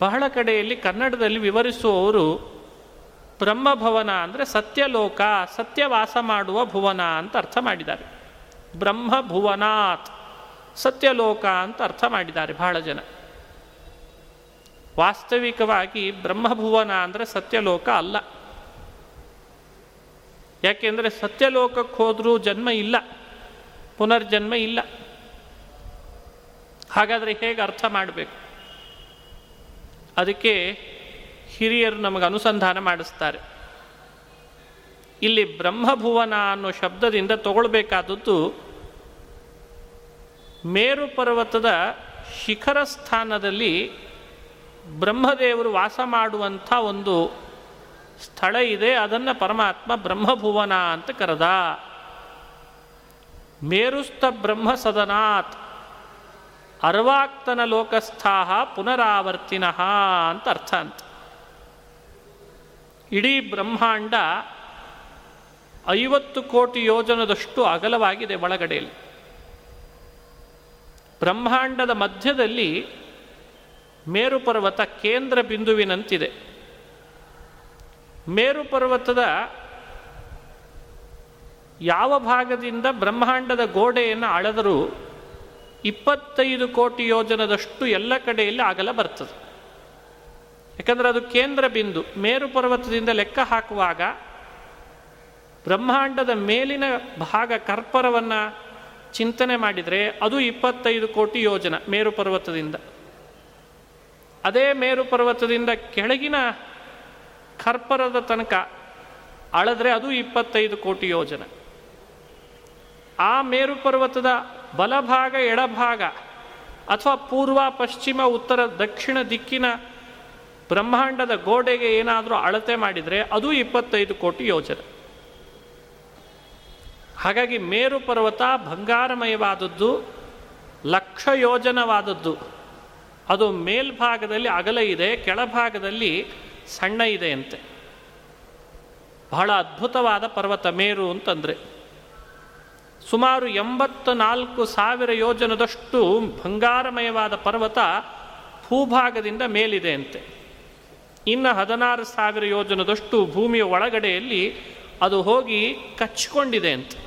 Speaker 1: ಬಹಳ ಕಡೆಯಲ್ಲಿ ಕನ್ನಡದಲ್ಲಿ ವಿವರಿಸುವವರು ಬ್ರಹ್ಮಭವನ ಅಂದರೆ ಸತ್ಯಲೋಕ, ಸತ್ಯವಾಸ ಮಾಡುವ ಭುವನ ಅಂತ ಅರ್ಥ ಮಾಡಿದ್ದಾರೆ. ಬ್ರಹ್ಮಭುವನಾತ್, ಸತ್ಯಲೋಕ ಅಂತ ಅರ್ಥ ಮಾಡಿದ್ದಾರೆ ಬಹಳ ಜನ. ವಾಸ್ತವಿಕವಾಗಿ ಬ್ರಹ್ಮಭುವನ ಅಂದರೆ ಸತ್ಯಲೋಕ ಅಲ್ಲ. ಯಾಕೆಂದರೆ ಸತ್ಯಲೋಕಕ್ಕೆ ಹೋದರೂ ಜನ್ಮ ಇಲ್ಲ, ಪುನರ್ಜನ್ಮ ಇಲ್ಲ. ಹಾಗಾದರೆ ಹೇಗೆ ಅರ್ಥ ಮಾಡಬೇಕು? ಅದಕ್ಕೆ ಹಿರಿಯರು ನಮಗೆ ಅನುಸಂಧಾನ ಮಾಡಿಸ್ತಾರೆ. ಇಲ್ಲಿ ಬ್ರಹ್ಮಭುವನ ಅನ್ನೋ ಶಬ್ದದಿಂದ ತಗೊಳ್ಬೇಕಾದದ್ದು ಮೇರು ಪರ್ವತದ ಶಿಖರ ಸ್ಥಾನದಲ್ಲಿ ಬ್ರಹ್ಮದೇವರು ವಾಸ ಮಾಡುವಂಥ ಒಂದು ಸ್ಥಳ ಇದೆ, ಅದನ್ನು ಪರಮಾತ್ಮ ಬ್ರಹ್ಮಭುವನ ಅಂತ ಕರೆದ. ಮೇರುಸ್ತ ಬ್ರಹ್ಮ ಸದನಾತ್ ಅರ್ವಾಕ್ತನ ಲೋಕಸ್ಥಾಹ ಪುನರಾವರ್ತಿನಃ ಅಂತ ಅರ್ಥ ಅಂತ. ಇಡೀ ಬ್ರಹ್ಮಾಂಡ ಐವತ್ತು ಕೋಟಿ ಯೋಜನದಷ್ಟು ಅಗಲವಾಗಿದೆ ಒಳಗಡೆಯಲ್ಲಿ. ಬ್ರಹ್ಮಾಂಡದ ಮಧ್ಯದಲ್ಲಿ ಮೇರು ಪರ್ವತ ಕೇಂದ್ರ ಬಿಂದುವಿನಂತಿದೆ. ಮೇರು ಪರ್ವತದ ಯಾವ ಭಾಗದಿಂದ ಬ್ರಹ್ಮಾಂಡದ ಗೋಡೆಯನ್ನು ಅಳೆದರೂ ಇಪ್ಪತ್ತೈದು ಕೋಟಿ ಯೋಜನದಷ್ಟು ಎಲ್ಲ ಕಡೆಯಲ್ಲಿ ಆಗಲ ಬರ್ತದೆ. ಯಾಕಂದರೆ ಅದು ಕೇಂದ್ರ ಬಿಂದು, ಮೇರು ಪರ್ವತದಿಂದ ಲೆಕ್ಕ ಹಾಕುವಾಗ ಬ್ರಹ್ಮಾಂಡದ ಮೇಲಿನ ಭಾಗ ಕರ್ಪರವನ್ನು ಚಿಂತನೆ ಮಾಡಿದರೆ ಅದು ಇಪ್ಪತ್ತೈದು ಕೋಟಿ ಯೋಜನ ಮೇರು ಪರ್ವತದಿಂದ. ಅದೇ ಮೇರು ಪರ್ವತದಿಂದ ಕೆಳಗಿನ ಕರ್ಪರದ ತನಕ ಅಳದ್ರೆ ಅದು ಇಪ್ಪತ್ತೈದು ಕೋಟಿ ಯೋಜನ. ಆ ಮೇರು ಪರ್ವತದ ಬಲಭಾಗ, ಎಡಭಾಗ ಅಥವಾ ಪೂರ್ವ, ಪಶ್ಚಿಮ, ಉತ್ತರ, ದಕ್ಷಿಣ ದಿಕ್ಕಿನ ಬ್ರಹ್ಮಾಂಡದ ಗೋಡೆಗೆ ಏನಾದರೂ ಅಳತೆ ಮಾಡಿದರೆ ಅದು ಇಪ್ಪತ್ತೈದು ಕೋಟಿ ಯೋಜನೆ. ಹಾಗಾಗಿ ಮೇರು ಪರ್ವತ ಬಂಗಾರಮಯವಾದದ್ದು ಲಕ್ಷ ಯೋಜನವಾದದ್ದು. ಅದು ಮೇಲ್ಭಾಗದಲ್ಲಿ ಅಗಲ ಇದೆ, ಕೆಳಭಾಗದಲ್ಲಿ ಸಣ್ಣ ಇದೆ ಅಂತೆ. ಬಹಳ ಅದ್ಭುತವಾದ ಪರ್ವತ ಮೇರು ಅಂತಂದರೆ. ಸುಮಾರು ಎಂಬತ್ತ ನಾಲ್ಕು ಸಾವಿರ ಯೋಜನದಷ್ಟು ಬಂಗಾರಮಯವಾದ ಪರ್ವತ ಭೂಭಾಗದಿಂದ ಮೇಲಿದೆ ಅಂತೆ. ಇನ್ನು ಹದಿನಾರು ಸಾವಿರ ಯೋಜನದಷ್ಟು ಭೂಮಿಯ ಒಳಗಡೆಯಲ್ಲಿ ಅದು ಹೋಗಿ ಕಚ್ಚಿಕೊಂಡಿದೆ ಅಂತೆ.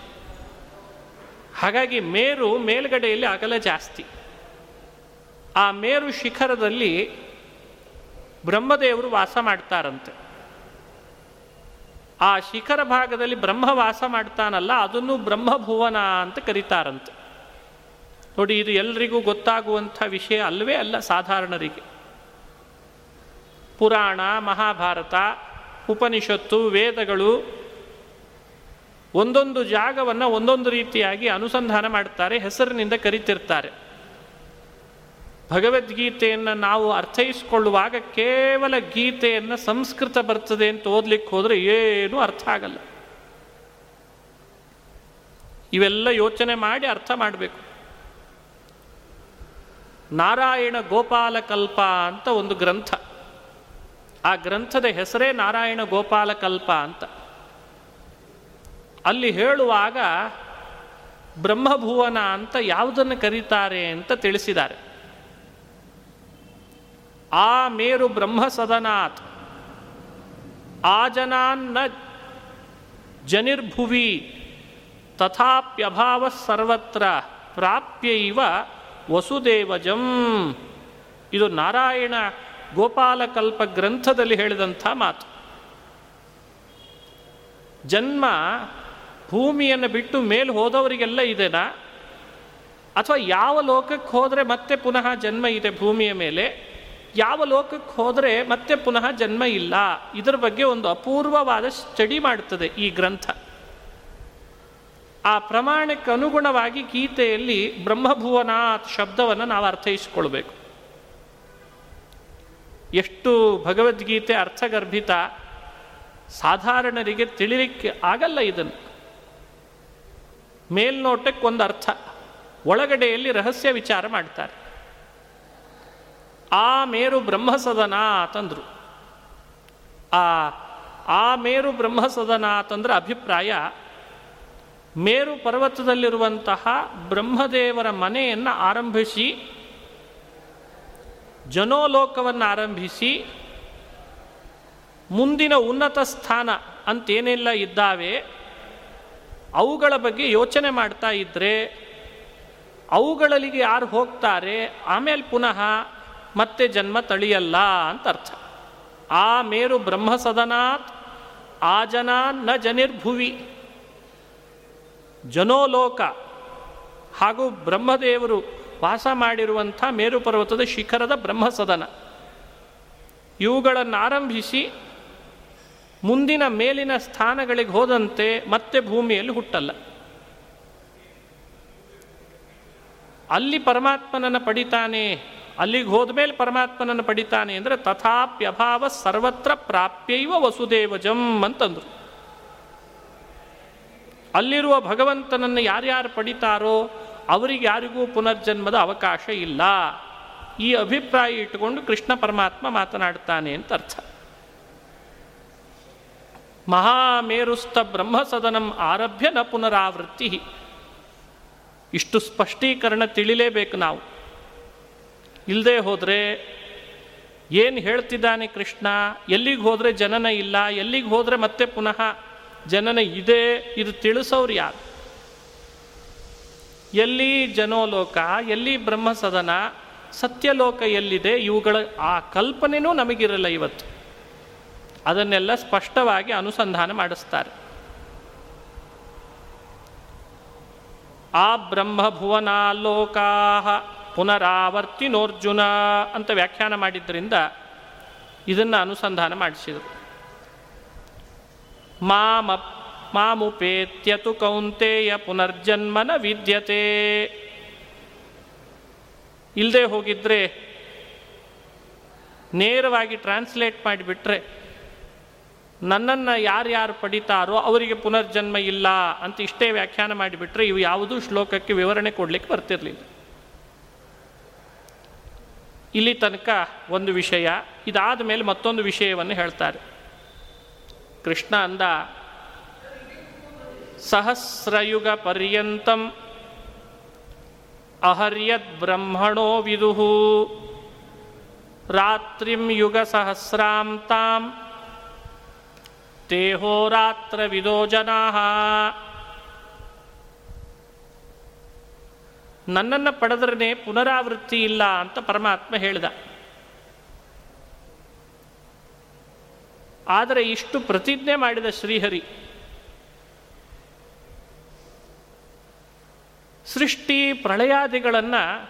Speaker 1: ಹಾಗಾಗಿ ಮೇರು ಮೇಲ್ಗಡೆಯಲ್ಲಿ ಅಗಲ ಜಾಸ್ತಿ. ಆ ಮೇರು ಶಿಖರದಲ್ಲಿ ಬ್ರಹ್ಮದೇವರು ವಾಸ ಮಾಡ್ತಾರಂತೆ. ಆ ಶಿಖರ ಭಾಗದಲ್ಲಿ ಬ್ರಹ್ಮ ವಾಸ ಮಾಡ್ತಾನಲ್ಲ, ಅದನ್ನು ಬ್ರಹ್ಮಭುವನ ಅಂತ ಕರೀತಾರಂತೆ. ನೋಡಿ, ಇದು ಎಲ್ರಿಗೂ ಗೊತ್ತಾಗುವಂಥ ವಿಷಯ ಅಲ್ಲವೇ ಅಲ್ಲ ಸಾಧಾರಣರಿಗೆ. ಪುರಾಣ, ಮಹಾಭಾರತ, ಉಪನಿಷತ್ತು, ವೇದಗಳು ಒಂದೊಂದು ಜಾಗವನ್ನು ಒಂದೊಂದು ರೀತಿಯಾಗಿ ಅನುಸಂಧಾನ ಮಾಡ್ತಾರೆ, ಹೆಸರಿನಿಂದ ಕರಿತಿರ್ತಾರೆ. ಭಗವದ್ಗೀತೆಯನ್ನು ನಾವು ಅರ್ಥೈಸಿಕೊಳ್ಳುವಾಗ ಕೇವಲ ಗೀತೆಯನ್ನು ಸಂಸ್ಕೃತ ಬರ್ತದೆ ಅಂತ ಓದ್ಲಿಕ್ಕೆ ಹೋದರೆ ಏನೂ ಅರ್ಥ ಆಗಲ್ಲ. ಇವೆಲ್ಲ ಯೋಚನೆ ಮಾಡಿ ಅರ್ಥ ಮಾಡಬೇಕು. ನಾರಾಯಣ ಗೋಪಾಲಕಲ್ಪ ಅಂತ ಒಂದು ಗ್ರಂಥ. ಆ ಗ್ರಂಥದ ಹೆಸರೇ ನಾರಾಯಣ ಗೋಪಾಲ ಕಲ್ಪ ಅಂತ. ಅಲ್ಲಿ ಹೇಳುವಾಗ ಬ್ರಹ್ಮಭುವನ ಅಂತ ಯಾವುದನ್ನು ಕರೀತಾರೆ ಅಂತ ತಿಳಿಸಿದ್ದಾರೆ. ಆ ಮೇರು ಬ್ರಹ್ಮ ಸದನಾತ್ ಆಜನಾನ್ನ ಜನಿರ್ಭುವಿ. ತಥಾಪ್ಯಭಾವ ಸರ್ವತ್ರ ಪ್ರಾಪ್ಯೈವ ವಸುದೇವಜಂ. ಇದು ನಾರಾಯಣ ಗೋಪಾಲಕಲ್ಪ ಗ್ರಂಥದಲ್ಲಿ ಹೇಳಿದಂಥ ಮಾತು. ಜನ್ಮ ಭೂಮಿಯನ್ನು ಬಿಟ್ಟು ಮೇಲೆ ಹೋದವರಿಗೆಲ್ಲ ಇದೆನಾ? ಅಥವಾ ಯಾವ ಲೋಕಕ್ಕೆ ಹೋದರೆ ಮತ್ತೆ ಪುನಃ ಜನ್ಮ ಇದೆ ಭೂಮಿಯ ಮೇಲೆ? ಯಾವ ಲೋಕಕ್ಕೆ ಹೋದರೆ ಮತ್ತೆ ಪುನಃ ಜನ್ಮ ಇಲ್ಲ. ಇದರ ಬಗ್ಗೆ ಒಂದು ಅಪೂರ್ವವಾದ ಸ್ಟಡಿ ಮಾಡುತ್ತದೆ ಈ ಗ್ರಂಥ. ಆ ಪ್ರಮಾಣಕ್ಕೆ ಅನುಗುಣವಾಗಿ ಗೀತೆಯಲ್ಲಿ ಬ್ರಹ್ಮಭುವನಾಥ್ ಶಬ್ದವನ್ನು ನಾವು ಅರ್ಥೈಸಿಕೊಳ್ಬೇಕು. ಎಷ್ಟು ಭಗವದ್ಗೀತೆ ಅರ್ಥಗರ್ಭಿತ, ಸಾಧಾರಣರಿಗೆ ತಿಳಿಲಿಕ್ಕೆ ಆಗಲ್ಲ ಇದನ್ನು. ಮೇಲ್ನೋಟಕ್ಕೊಂದು ಅರ್ಥ ಒಳಗಡೆಯಲ್ಲಿ ರಹಸ್ಯ ವಿಚಾರ ಮಾಡ್ತಾರೆ. ಆ ಮೇರು ಬ್ರಹ್ಮಸದನ ಅಂತಂದ್ರು. ಆ ಆ ಮೇರು ಬ್ರಹ್ಮಸದನ ಅಂತಂದ್ರೆ ಅಭಿಪ್ರಾಯ, ಮೇರು ಪರ್ವತದಲ್ಲಿರುವಂತಹ ಬ್ರಹ್ಮದೇವರ ಮನೆಯನ್ನು ಆರಂಭಿಸಿ, ಜನೋಲೋಕವನ್ನು ಆರಂಭಿಸಿ, ಮುಂದಿನ ಉನ್ನತ ಸ್ಥಾನ ಅಂತೇನೆಲ್ಲ ಇದ್ದಾವೆ. ಅವುಗಳ ಬಗ್ಗೆ ಯೋಚನೆ ಮಾಡ್ತಾ ಇದ್ದರೆ ಅವುಗಳಲ್ಲಿಗೆ ಯಾರು ಹೋಗ್ತಾರೆ? ಆಮೇಲೆ ಪುನಃ ಮತ್ತೆ ಜನ್ಮ ತಳಿಯಲ್ಲ ಅಂತ ಅರ್ಥ. ಆ ಮೇರು ಬ್ರಹ್ಮಸದನಾತ್, ಆ ಜನ ನ ಜನಿರ್ಭುವಿ. ಜನೋಲೋಕ ಹಾಗೂ ಬ್ರಹ್ಮದೇವರು ವಾಸ ಮಾಡಿರುವಂಥ ಮೇರು ಪರ್ವತದ ಶಿಖರದ ಬ್ರಹ್ಮಸದನ. ಇವುಗಳನ್ನು ಆರಂಭಿಸಿ ಮುಂದಿನ ಮೇಲಿನ ಸ್ಥಾನಗಳಿಗೆ ಹೋದಂತೆ ಮತ್ತೆ ಭೂಮಿಯಲ್ಲಿ ಹುಟ್ಟಲ್ಲ. ಅಲ್ಲಿ ಪರಮಾತ್ಮನನ್ನು ಪಡಿತಾನೆ ಅಲ್ಲಿಗೆ ಹೋದ್ಮೇಲೆ ಪರಮಾತ್ಮನನ್ನು ಪಡಿತಾನೆ ಅಂದರೆ ತಥಾಪ್ಯಭಾವ ಸರ್ವತ್ರ ಪ್ರಾಪ್ಯೈವ ವಸುದೇವಜಂ ಅಂತಂದರು. ಅಲ್ಲಿರುವ ಭಗವಂತನನ್ನು ಯಾರ್ಯಾರು ಪಡಿತಾರೋ ಅವರಿಗೆ ಯಾರಿಗೂ ಪುನರ್ಜನ್ಮದ ಅವಕಾಶ ಇಲ್ಲ. ಈ ಅಭಿಪ್ರಾಯ ಇಟ್ಟುಕೊಂಡು ಕೃಷ್ಣ ಪರಮಾತ್ಮ ಮಾತನಾಡ್ತಾನೆ ಅಂತ ಅರ್ಥ. ಮಹಾಮೇರುಸ್ತ ಬ್ರಹ್ಮಸದನಂ ಆರಭ್ಯ ನ ಪುನರಾವೃತ್ತಿ ಇಷ್ಟು ಸ್ಪಷ್ಟೀಕರಣ ತಿಳಿಲೇಬೇಕು ನಾವು. ಇಲ್ಲದೆ ಹೋದರೆ ಏನು ಹೇಳ್ತಿದ್ದಾನೆ ಕೃಷ್ಣ? ಎಲ್ಲಿಗೆ ಹೋದರೆ ಜನನ ಇಲ್ಲ, ಎಲ್ಲಿಗೆ ಹೋದರೆ ಮತ್ತೆ ಪುನಃ ಜನನ ಇದೆ, ಇದು ತಿಳಿಸೋರು ಯಾರು? ಎಲ್ಲಿ ಜನೋಲೋಕ, ಎಲ್ಲಿ ಬ್ರಹ್ಮಸದನ, ಸತ್ಯಲೋಕ ಎಲ್ಲಿದೆ, ಇವುಗಳ ಆ ಕಲ್ಪನೆನೂ ನಮಗಿರಲ್ಲ ಇವತ್ತು. ಅದನ್ನೆಲ್ಲ ಸ್ಪಷ್ಟವಾಗಿ ಅನುಸಂಧಾನ ಮಾಡಿಸ್ತಾರೆ. ಆ ಬ್ರಹ್ಮಭುವನಾಲೋಕಾ ಪುನರಾವರ್ತಿನೋರ್ಜುನ ಅಂತ ವ್ಯಾಖ್ಯಾನ ಮಾಡಿದ್ರಿಂದ ಇದನ್ನು ಅನುಸಂಧಾನ ಮಾಡಿಸಿದರು. ಮಾಮ ಮಾಮುಪೇತ್ಯತು ಕೌಂತೆಯ ಪುನರ್ಜನ್ಮನ ವಿದ್ಯತೆ. ಇಲ್ಲದೆ ಹೋಗಿದ್ರೆ ನೇರವಾಗಿ ಟ್ರಾನ್ಸ್ಲೇಟ್ ಮಾಡಿಬಿಟ್ರೆ ನನ್ನನ್ನು ಯಾರ್ಯಾರು ಪಡಿತಾರೋ ಅವರಿಗೆ ಪುನರ್ಜನ್ಮ ಇಲ್ಲ ಅಂತ ಇಷ್ಟೇ ವ್ಯಾಖ್ಯಾನ ಮಾಡಿಬಿಟ್ರೆ ಇವು ಯಾವುದೂ ಶ್ಲೋಕಕ್ಕೆ ವಿವರಣೆ ಕೊಡಲಿಕ್ಕೆ ಬರ್ತಿರಲಿಲ್ಲ. ಇಲ್ಲಿ ತನಕ ಒಂದು ವಿಷಯ, ಇದಾದ ಮೇಲೆ ಮತ್ತೊಂದು ವಿಷಯವನ್ನು ಹೇಳ್ತಾರೆ. ಕೃಷ್ಣ ಅಂದ, ಸಹಸ್ರಯುಗ ಪರ್ಯಂತಂ ಅಹರ್ಯದ್ ಬ್ರಹ್ಮಣೋ ವಿದುಹು, ರಾತ್ರಿಂ ಯುಗ ಸಹಸ್ರಾಂ ತಾಂ ತೇಹೋರಾತ್ರ ವಿದೋ ಜನಾ ನನ್ನನ್ನು ಪಡೆದ್ರೇ ಪುನರಾವೃತ್ತಿ ಇಲ್ಲ ಅಂತ ಪರಮಾತ್ಮ ಹೇಳಿದ. ಆದರೆ ಇಷ್ಟು ಪ್ರತಿಜ್ಞೆ ಮಾಡಿದ ಶ್ರೀಹರಿ, ಸೃಷ್ಟಿ ಪ್ರಳಯಾದಿಗಳನ್ನು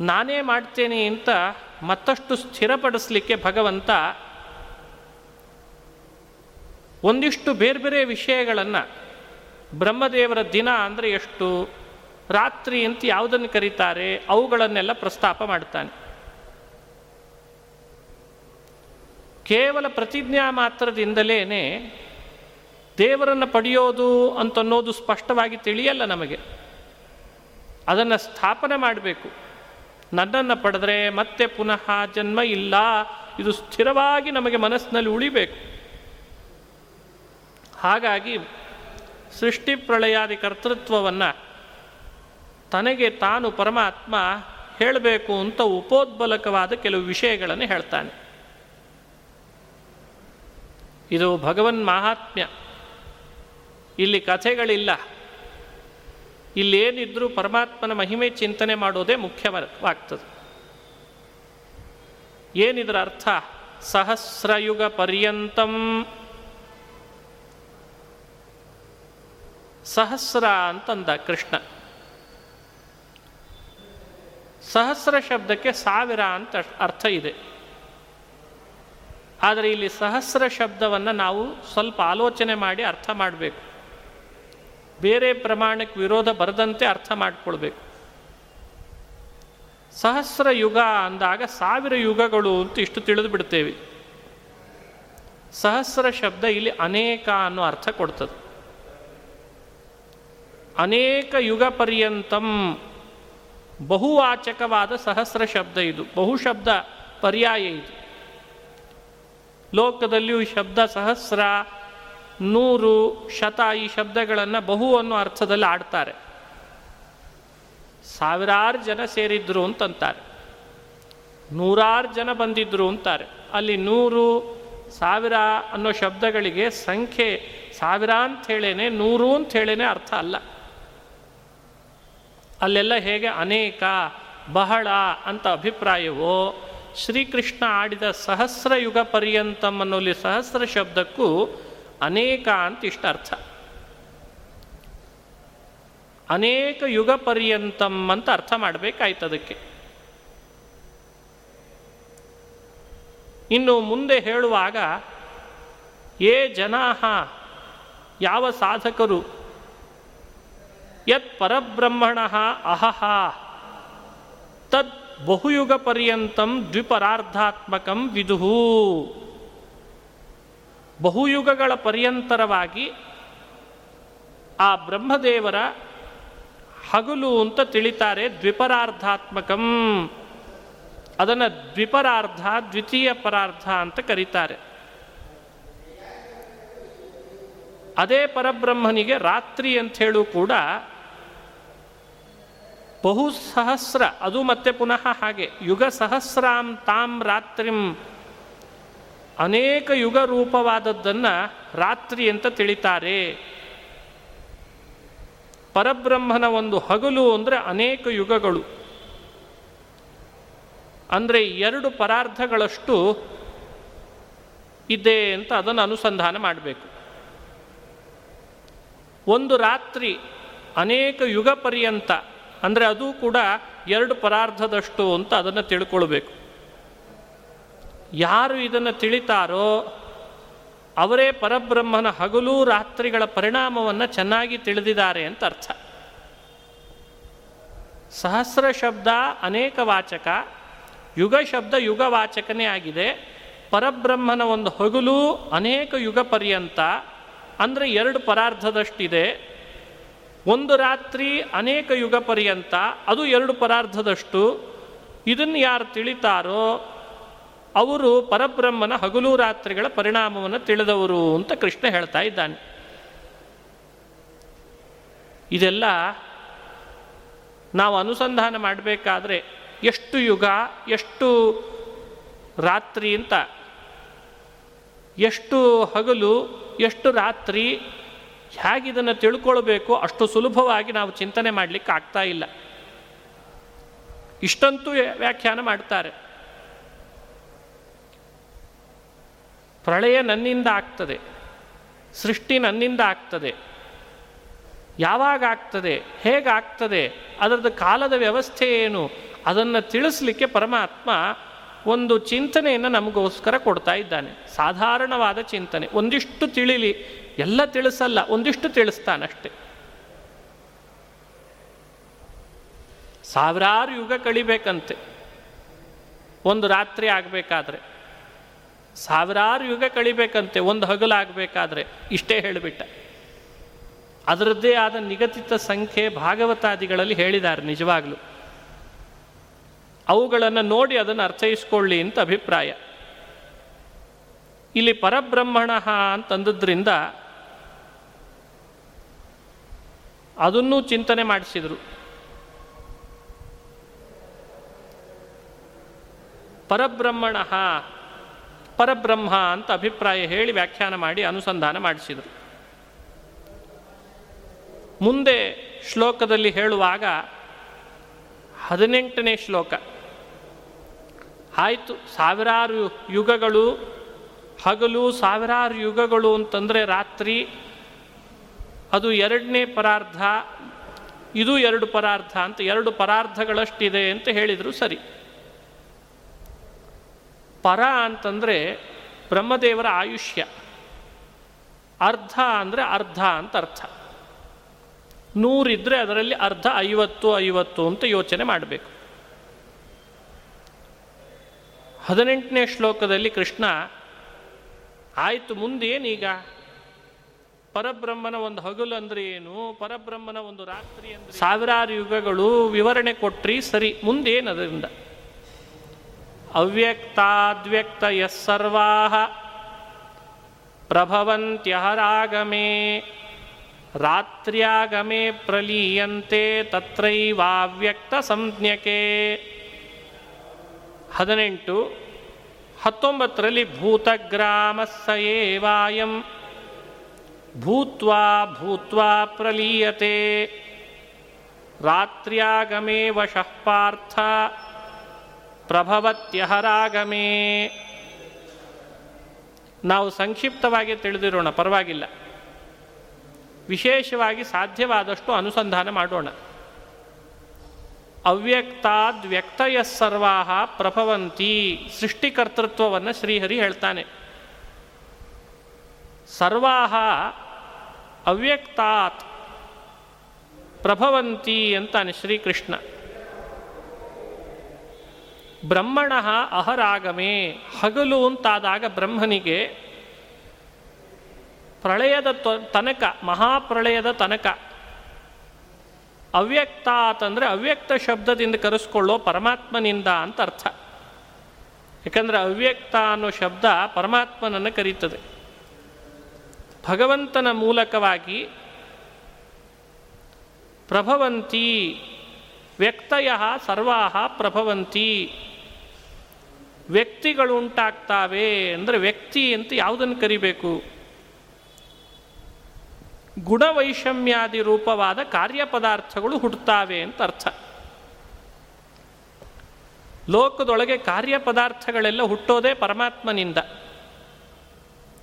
Speaker 1: ನಾನೇ ಮಾಡ್ತೇನೆ ಅಂತ ಮತ್ತಷ್ಟು ಸ್ಥಿರಪಡಿಸಲಿಕ್ಕೆ ಭಗವಂತ ಒಂದಿಷ್ಟು ಬೇರೆ ಬೇರೆ ವಿಷಯಗಳನ್ನು ಬ್ರಹ್ಮದೇವರ ದಿನ ಅಂದರೆ ಎಷ್ಟು? ರಾತ್ರಿ ಅಂತ ಯಾವುದನ್ನು ಕರೀತಾರೆ? ಅವುಗಳನ್ನೆಲ್ಲ ಪ್ರಸ್ತಾಪ ಮಾಡ್ತಾನೆ. ಕೇವಲ ಪ್ರತಿಜ್ಞಾ ಮಾತ್ರದಿಂದಲೇ ದೇವರನ್ನು ಪಡೆಯೋದು ಅಂತನ್ನೋದು ಸ್ಪಷ್ಟವಾಗಿ ತಿಳಿಯಲ್ಲ ನಮಗೆ. ಅದನ್ನು ಸ್ಥಾಪನೆ ಮಾಡಬೇಕು. ನನ್ನನ್ನು ಪಡೆದ್ರೆ ಮತ್ತೆ ಪುನಃ ಜನ್ಮ ಇಲ್ಲ. ಇದು ಸ್ಥಿರವಾಗಿ ನಮಗೆ ಮನಸ್ಸಿನಲ್ಲಿ ಉಳಿಬೇಕು. ಹಾಗಾಗಿ ಸೃಷ್ಟಿ ಪ್ರಳಯಾದಿ ಕರ್ತೃತ್ವವನ್ನು ತನಗೆ ತಾನು ಪರಮಾತ್ಮ ಹೇಳಬೇಕು ಅಂತ ಉಪೋದ್ಬಲಕವಾದ ಕೆಲವು ವಿಷಯಗಳನ್ನು ಹೇಳ್ತಾನೆ. ಇದು ಭಗವನ್ ಮಹಾತ್ಮ್ಯ. ಇಲ್ಲಿ ಕಥೆಗಳಿಲ್ಲ. ಇಲ್ಲೇನಿದ್ರೂ ಪರಮಾತ್ಮನ ಮಹಿಮೆ ಚಿಂತನೆ ಮಾಡೋದೇ ಮುಖ್ಯವಾಗ್ತದೆ. ಏನಿದ್ರ ಅರ್ಥ? ಸಹಸ್ರಯುಗ ಪರ್ಯಂತಂ ಸಹಸ್ರ ಅಂತಂದ ಕೃಷ್ಣ. ಸಹಸ್ರ ಶಬ್ದಕ್ಕೆ ಸಾವಿರ ಅಂತ ಅರ್ಥ ಇದೆ. ಆದರೆ ಇಲ್ಲಿ ಸಹಸ್ರ ಶಬ್ದವನ್ನು ನಾವು ಸ್ವಲ್ಪ ಆಲೋಚನೆ ಮಾಡಿ ಅರ್ಥ ಮಾಡಬೇಕು. ಬೇರೆ ಪ್ರಮಾಣಕ್ಕೆ ವಿರೋಧ ಬರದಂತೆ ಅರ್ಥ ಮಾಡಿಕೊಳ್ಬೇಕು. ಸಹಸ್ರ ಯುಗ ಅಂದಾಗ ಸಾವಿರ ಯುಗಗಳು ಅಂತ ಇಷ್ಟು ತಿಳಿದು ಬಿಡ್ತೇವೆ ಸಹಸ್ರ ಶಬ್ದ ಇಲ್ಲಿ ಅನೇಕ ಅನ್ನೋ ಅರ್ಥ ಕೊಡ್ತದೆ. ಅನೇಕ ಯುಗ ಪರ್ಯಂತಂ ಬಹುವಾಚಕವಾದ ಸಹಸ್ರ ಶಬ್ದ ಇದು, ಬಹುಶಬ್ದ ಪರ್ಯಾಯ ಇದು. ಲೋಕದಲ್ಲಿಯೂ ಶಬ್ದ ಸಹಸ್ರ, ನೂರು, ಶತ ಈ ಶಬ್ದಗಳನ್ನು ಬಹು ಅನ್ನೋ ಅರ್ಥದಲ್ಲಿ ಆಡ್ತಾರೆ. ಸಾವಿರಾರು ಜನ ಸೇರಿದ್ರು ಅಂತಂತಾರೆ. ನೂರಾರು ಜನ ಬಂದಿದ್ರು ಅಂತಾರೆ. ಅಲ್ಲಿ ನೂರು, ಸಾವಿರ ಅನ್ನೋ ಶಬ್ದಗಳಿಗೆ ಸಂಖ್ಯೆ, ಸಾವಿರ ಅಂತ ಹೇಳೇನೆ, ನೂರು ಅಂತ ಹೇಳೇನೆ ಅರ್ಥ ಅಲ್ಲ. ಅಲ್ಲೆಲ್ಲ ಹೇಗೆ ಅನೇಕ ಬಹಳ ಅಂತ ಅಭಿಪ್ರಾಯವೋ, ಶ್ರೀಕೃಷ್ಣ ಆಡಿದ ಸಹಸ್ರ ಯುಗ ಪರ್ಯಂತಂ ಅನ್ನೋಲ್ಲಿ ಸಹಸ್ರ ಶಬ್ದಕ್ಕೂ ಅನೇಕ ಅಂತ ಇಷ್ಟ ಅರ್ಥ. ಅನೇಕ ಯುಗ ಪರ್ಯಂತಂ ಅಂತ ಅರ್ಥ ಮಾಡಬೇಕಾಯ್ತು ಅದಕ್ಕೆ. ಇನ್ನು ಮುಂದೆ ಹೇಳುವಾಗ, ಏ ಜನಾಹ, ಯಾವ ಸಾಧಕರು ಯತ್ ಪರಬ್ರಹ್ಮಣ ಅಹಹ ತದ್ ಬಹುಯುಗ ಪರ್ಯಂತಂ ದ್ವಿಪರಾರ್ಧಾತ್ಮಕಂ ವಿದುಹು ಬಹುಯುಗಗಳ ಪರ್ಯಂತರವಾಗಿ ಆ ಬ್ರಹ್ಮದೇವರ ಹಗಲು ಅಂತ ತಿಳಿತಾರೆ ದ್ವಿಪರಾರ್ಧಾತ್ಮಕಂ. ಅದನ್ನು ದ್ವಿಪರಾರ್ಧ ದ್ವಿತೀಯ ಪರಾರ್ಧ ಅಂತ ಕರೀತಾರೆ. ಅದೇ ಪರಬ್ರಹ್ಮನಿಗೆ ರಾತ್ರಿ ಅಂತ ಹೇಳು ಕೂಡ ಬಹು ಸಹಸ್ರ, ಅದು ಮತ್ತೆ ಪುನಃ ಹಾಗೆ, ಯುಗ ಸಹಸ್ರಾಂ ತಾಂ ರಾತ್ರಿಂ. ಅನೇಕ ಯುಗ ರೂಪವಾದದ್ದನ್ನು ರಾತ್ರಿ ಅಂತ ತಿಳಿತಾರೆ. ಪರಬ್ರಹ್ಮನ ಒಂದು ಹಗಲು ಅಂದರೆ ಅನೇಕ ಯುಗಗಳು. ಅಂದರೆ ಎರಡು ಪರಾರ್ಧಗಳಷ್ಟು ಇದೆ ಅಂತ ಅದನ್ನು ಅನುಸಂಧಾನ ಮಾಡಬೇಕು. ಒಂದು ರಾತ್ರಿ ಅನೇಕ ಯುಗ ಪರ್ಯಂತ, ಅಂದರೆ ಅದು ಕೂಡ ಎರಡು ಪರಾರ್ಧದಷ್ಟು ಅಂತ ಅದನ್ನು ತಿಳ್ಕೊಳ್ಬೇಕು. ಯಾರು ಇದನ್ನು ತಿಳಿತಾರೋ ಅವರೇ ಪರಬ್ರಹ್ಮನ ಹಗಲು ರಾತ್ರಿಗಳ ಪರಿಣಾಮವನ್ನು ಚೆನ್ನಾಗಿ ತಿಳಿದಿದ್ದಾರೆ ಅಂತ ಅರ್ಥ. ಸಹಸ್ರ ಶಬ್ದ ಅನೇಕ ವಾಚಕ, ಯುಗ ಶಬ್ದ ಯುಗ ವಾಚಕನೇ ಆಗಿದೆ. ಪರಬ್ರಹ್ಮನ ಒಂದು ಹಗಲು ಅನೇಕ ಯುಗ ಪರ್ಯಂತ ಅಂದರೆ ಎರಡು ಪರಾರ್ಧದಷ್ಟಿದೆ. ಒಂದು ರಾತ್ರಿ ಅನೇಕ ಯುಗ ಪರ್ಯಂತ ಅದು ಎರಡು ಪರಾರ್ಧದಷ್ಟು. ಇದನ್ನು ಯಾರು ತಿಳಿತಾರೋ ಅವರು ಪರಬ್ರಹ್ಮನ ಹಗಲು ರಾತ್ರಿಗಳ ಪರಿಣಾಮವನ್ನು ತಿಳಿದವರು ಅಂತ ಕೃಷ್ಣ ಹೇಳ್ತಾ ಇದ್ದಾನೆ. ಇದೆಲ್ಲ ನಾವು ಅನುಸಂಧಾನ ಮಾಡಬೇಕಾದ್ರೆ ಎಷ್ಟು ಯುಗ, ಎಷ್ಟು ರಾತ್ರಿ ಅಂತ. ಎಷ್ಟು ಹಗಲು ಎಷ್ಟು ರಾತ್ರಿ ಹೇಗಿದನ್ನು ತಿಳ್ಕೊಳ್ಬೇಕು ಅಷ್ಟು ಸುಲಭವಾಗಿ ನಾವು ಚಿಂತನೆ ಮಾಡಲಿಕ್ಕೆ ಆಗ್ತಾ ಇಲ್ಲ. ಇಷ್ಟಂತೂ ವ್ಯಾಖ್ಯಾನ ಮಾಡ್ತಾರೆ. ಪ್ರಳಯ ನನ್ನಿಂದ ಆಗ್ತದೆ, ಸೃಷ್ಟಿ ನನ್ನಿಂದ ಆಗ್ತದೆ, ಯಾವಾಗ ಆಗ್ತದೆ, ಹೇಗಾಗ್ತದೆ, ಅದರದ್ದು ಕಾಲದ ವ್ಯವಸ್ಥೆ ಏನು, ಅದನ್ನು ತಿಳಿಸ್ಲಿಕ್ಕೆ ಪರಮಾತ್ಮ ಒಂದು ಚಿಂತನೆಯನ್ನು ನಮಗೋಸ್ಕರ ಕೊಡ್ತಾ ಇದ್ದಾನೆ. ಸಾಧಾರಣವಾದ ಚಿಂತನೆ. ಒಂದಿಷ್ಟು ತಿಳಿಲಿ. ಎಲ್ಲ ತಿಳಿಸಲ್ಲ. ಒಂದಿಷ್ಟು ತಿಳಿಸ್ತಾನಷ್ಟೆ. ಸಾವಿರಾರು ಯುಗ ಕಳಿಬೇಕಂತೆ. ಒಂದು ರಾತ್ರಿ ಆಗಬೇಕಾದ್ರೆ. ಸಾವಿರಾರು ಯುಗ ಕಳಿಬೇಕಂತೆ. ಒಂದು ಹಗಲಾಗಬೇಕಾದ್ರೆ ಇಷ್ಟೇ ಹೇಳಿಬಿಟ್ಟ. ಅದರದ್ದೇ ಆದ ನಿಗದಿತ ಸಂಖ್ಯೆ ಭಾಗವತಾದಿಗಳಲ್ಲಿ ಹೇಳಿದ್ದಾರೆ ನಿಜವಾಗ್ಲು. ಅವುಗಳನ್ನು ನೋಡಿ ಅದನ್ನು ಅರ್ಥೈಸ್ಕೊಳ್ಳಿ ಅಂತ ಅಭಿಪ್ರಾಯ. ಇಲ್ಲಿ ಪರಬ್ರಹ್ಮಣ ಅಂತಂದದ್ರಿಂದ ಅದನ್ನೂ ಚಿಂತನೆ ಮಾಡಿಸಿದರು. ಪರಬ್ರಹ್ಮಣ ಪರಬ್ರಹ್ಮ ಅಂತ ಅಭಿಪ್ರಾಯ ಹೇಳಿ ವ್ಯಾಖ್ಯಾನ ಮಾಡಿ ಅನುಸಂಧಾನ ಮಾಡಿಸಿದರು. ಮುಂದೆ ಶ್ಲೋಕದಲ್ಲಿ ಹೇಳುವಾಗ ಹದಿನೆಂಟನೇ ಶ್ಲೋಕ. ಆಯಿತು. ಸಾವಿರಾರು ಯುಗಗಳು, ಹಗಲು ಸಾವಿರಾರು ಯುಗಗಳು ಅಂತಂದರೆ ರಾತ್ರಿ, ಅದು ಎರಡನೇ ಪರಾರ್ಧ, ಇದು ಎರಡು ಪರಾರ್ಧ ಅಂತ ಎರಡು ಪರಾರ್ಧಗಳಷ್ಟಿದೆ ಅಂತ ಹೇಳಿದರು ಸರಿ. ಪರ ಅಂತಂದರೆ ಬ್ರಹ್ಮದೇವರ ಆಯುಷ್ಯ. ಅರ್ಧ ಅಂದರೆ ಅರ್ಧ ಅಂತ ಅರ್ಥ. ನೂರಿದ್ರೆ ಅದರಲ್ಲಿ ಅರ್ಧ ಐವತ್ತು ಐವತ್ತು ಅಂತ ಯೋಚನೆ ಮಾಡಬೇಕು. ಹದಿನೆಂಟನೇ ಶ್ಲೋಕದಲ್ಲಿ ಕೃಷ್ಣ, ಆಯಿತು, ಮುಂದೇನೀಗ? ಪರಬ್ರಹ್ಮನ ಒಂದು ಹಗಲು ಅಂದ್ರೆ ಏನು? ಪರಬ್ರಹ್ಮನ ಒಂದು ರಾತ್ರಿ ಅಂದ್ರೆ ಸಾವಿರಾರು ಯುಗಗಳು ವಿವರಣೆ ಕೊಟ್ರಿ ಸರಿ ಮುಂದೇನು ಅದರಿಂದ ಅವ್ಯಕ್ತಾದ್ವ್ಯಕ್ತ ಯಸ್ಸರ್ವಾ ಪ್ರಭವಂತ್ಯಹರಾಗಮೇ, ರಾತ್ರ್ಯಾಗಮೇ ಪ್ರಲೀಯಂತೆ ತತ್ರೈವಾವ್ಯಕ್ತ ಸಂಜ್ಞಕೆ. ಹದಿನೆಂಟು, ಹತ್ತೊಂಬತ್ತರಲ್ಲಿ ಭೂತಗ್ರಾಮಸ್ಸಯೇವಾಯಂ ಭೂತ್ವಾ ಭೂತ್ವಾ ಪ್ರಲೀಯತೆ. ರಾತ್ರ್ಯಾಗಮೇ ವಶಃ ಪಾರ್ಥ. ಪ್ರಭವತ್ಯಹರಾಗಮೇ ನಾವು ಸಂಕ್ಷಿಪ್ತವಾಗಿ ತಿಳಿದಿರೋಣ, ಪರವಾಗಿಲ್ಲ. ವಿಶೇಷವಾಗಿ ಸಾಧ್ಯವಾದಷ್ಟು ಅನುಸಂಧಾನ ಮಾಡೋಣ. ಅವ್ಯಕ್ತಾದ್ ವ್ಯಕ್ತಯ ಸರ್ವಾಹ ಪ್ರಭವಂತಿ ಸೃಷ್ಟಿಕರ್ತೃತ್ವವನ್ನು ಶ್ರೀಹರಿ ಹೇಳ್ತಾನೆ. ಸರ್ವಾಹ ಅವ್ಯಕ್ತಾತ್ ಪ್ರಭವಂತಿ ಅಂತಾನೆ ಶ್ರೀಕೃಷ್ಣ. ಬ್ರಹ್ಮಣ ಅಹರಾಗಮೇ ಹಗಲು ಅಂತಾದಾಗ ಬ್ರಹ್ಮನಿಗೆ ಪ್ರಳಯದ ತನಕ ಮಹಾಪ್ರಳಯದ ತನಕ ಅವ್ಯಕ್ತ ಅಂತಂದರೆ ಅವ್ಯಕ್ತ ಶಬ್ದದಿಂದ ಕರೆಸ್ಕೊಳ್ಳೋ ಪರಮಾತ್ಮನಿಂದ ಅಂತ ಅರ್ಥ. ಯಾಕಂದರೆ ಅವ್ಯಕ್ತ ಅನ್ನೋ ಶಬ್ದ ಪರಮಾತ್ಮನನ್ನು ಕರೀತದೆ. ಭಗವಂತನ ಮೂಲಕವಾಗಿ ಪ್ರಭವಂತಿ ವ್ಯಕ್ತಯ ಸರ್ವಾಹ ಪ್ರಭವಂತಿ ವ್ಯಕ್ತಿಗಳು ಉಂಟಾಗ್ತಾವೆ ಅಂದರೆ ವ್ಯಕ್ತಿ ಅಂತ ಯಾವುದನ್ನು ಕರಿಬೇಕು? ಗುಣವೈಷಮ್ಯಾದಿ ರೂಪವಾದ ಕಾರ್ಯಪದಾರ್ಥಗಳು ಹುಟ್ಟುತ್ತಾವೆ ಅಂತ ಅರ್ಥ. ಲೋಕದೊಳಗೆ ಕಾರ್ಯಪದಾರ್ಥಗಳೆಲ್ಲ ಹುಟ್ಟೋದೇ ಪರಮಾತ್ಮನಿಂದ.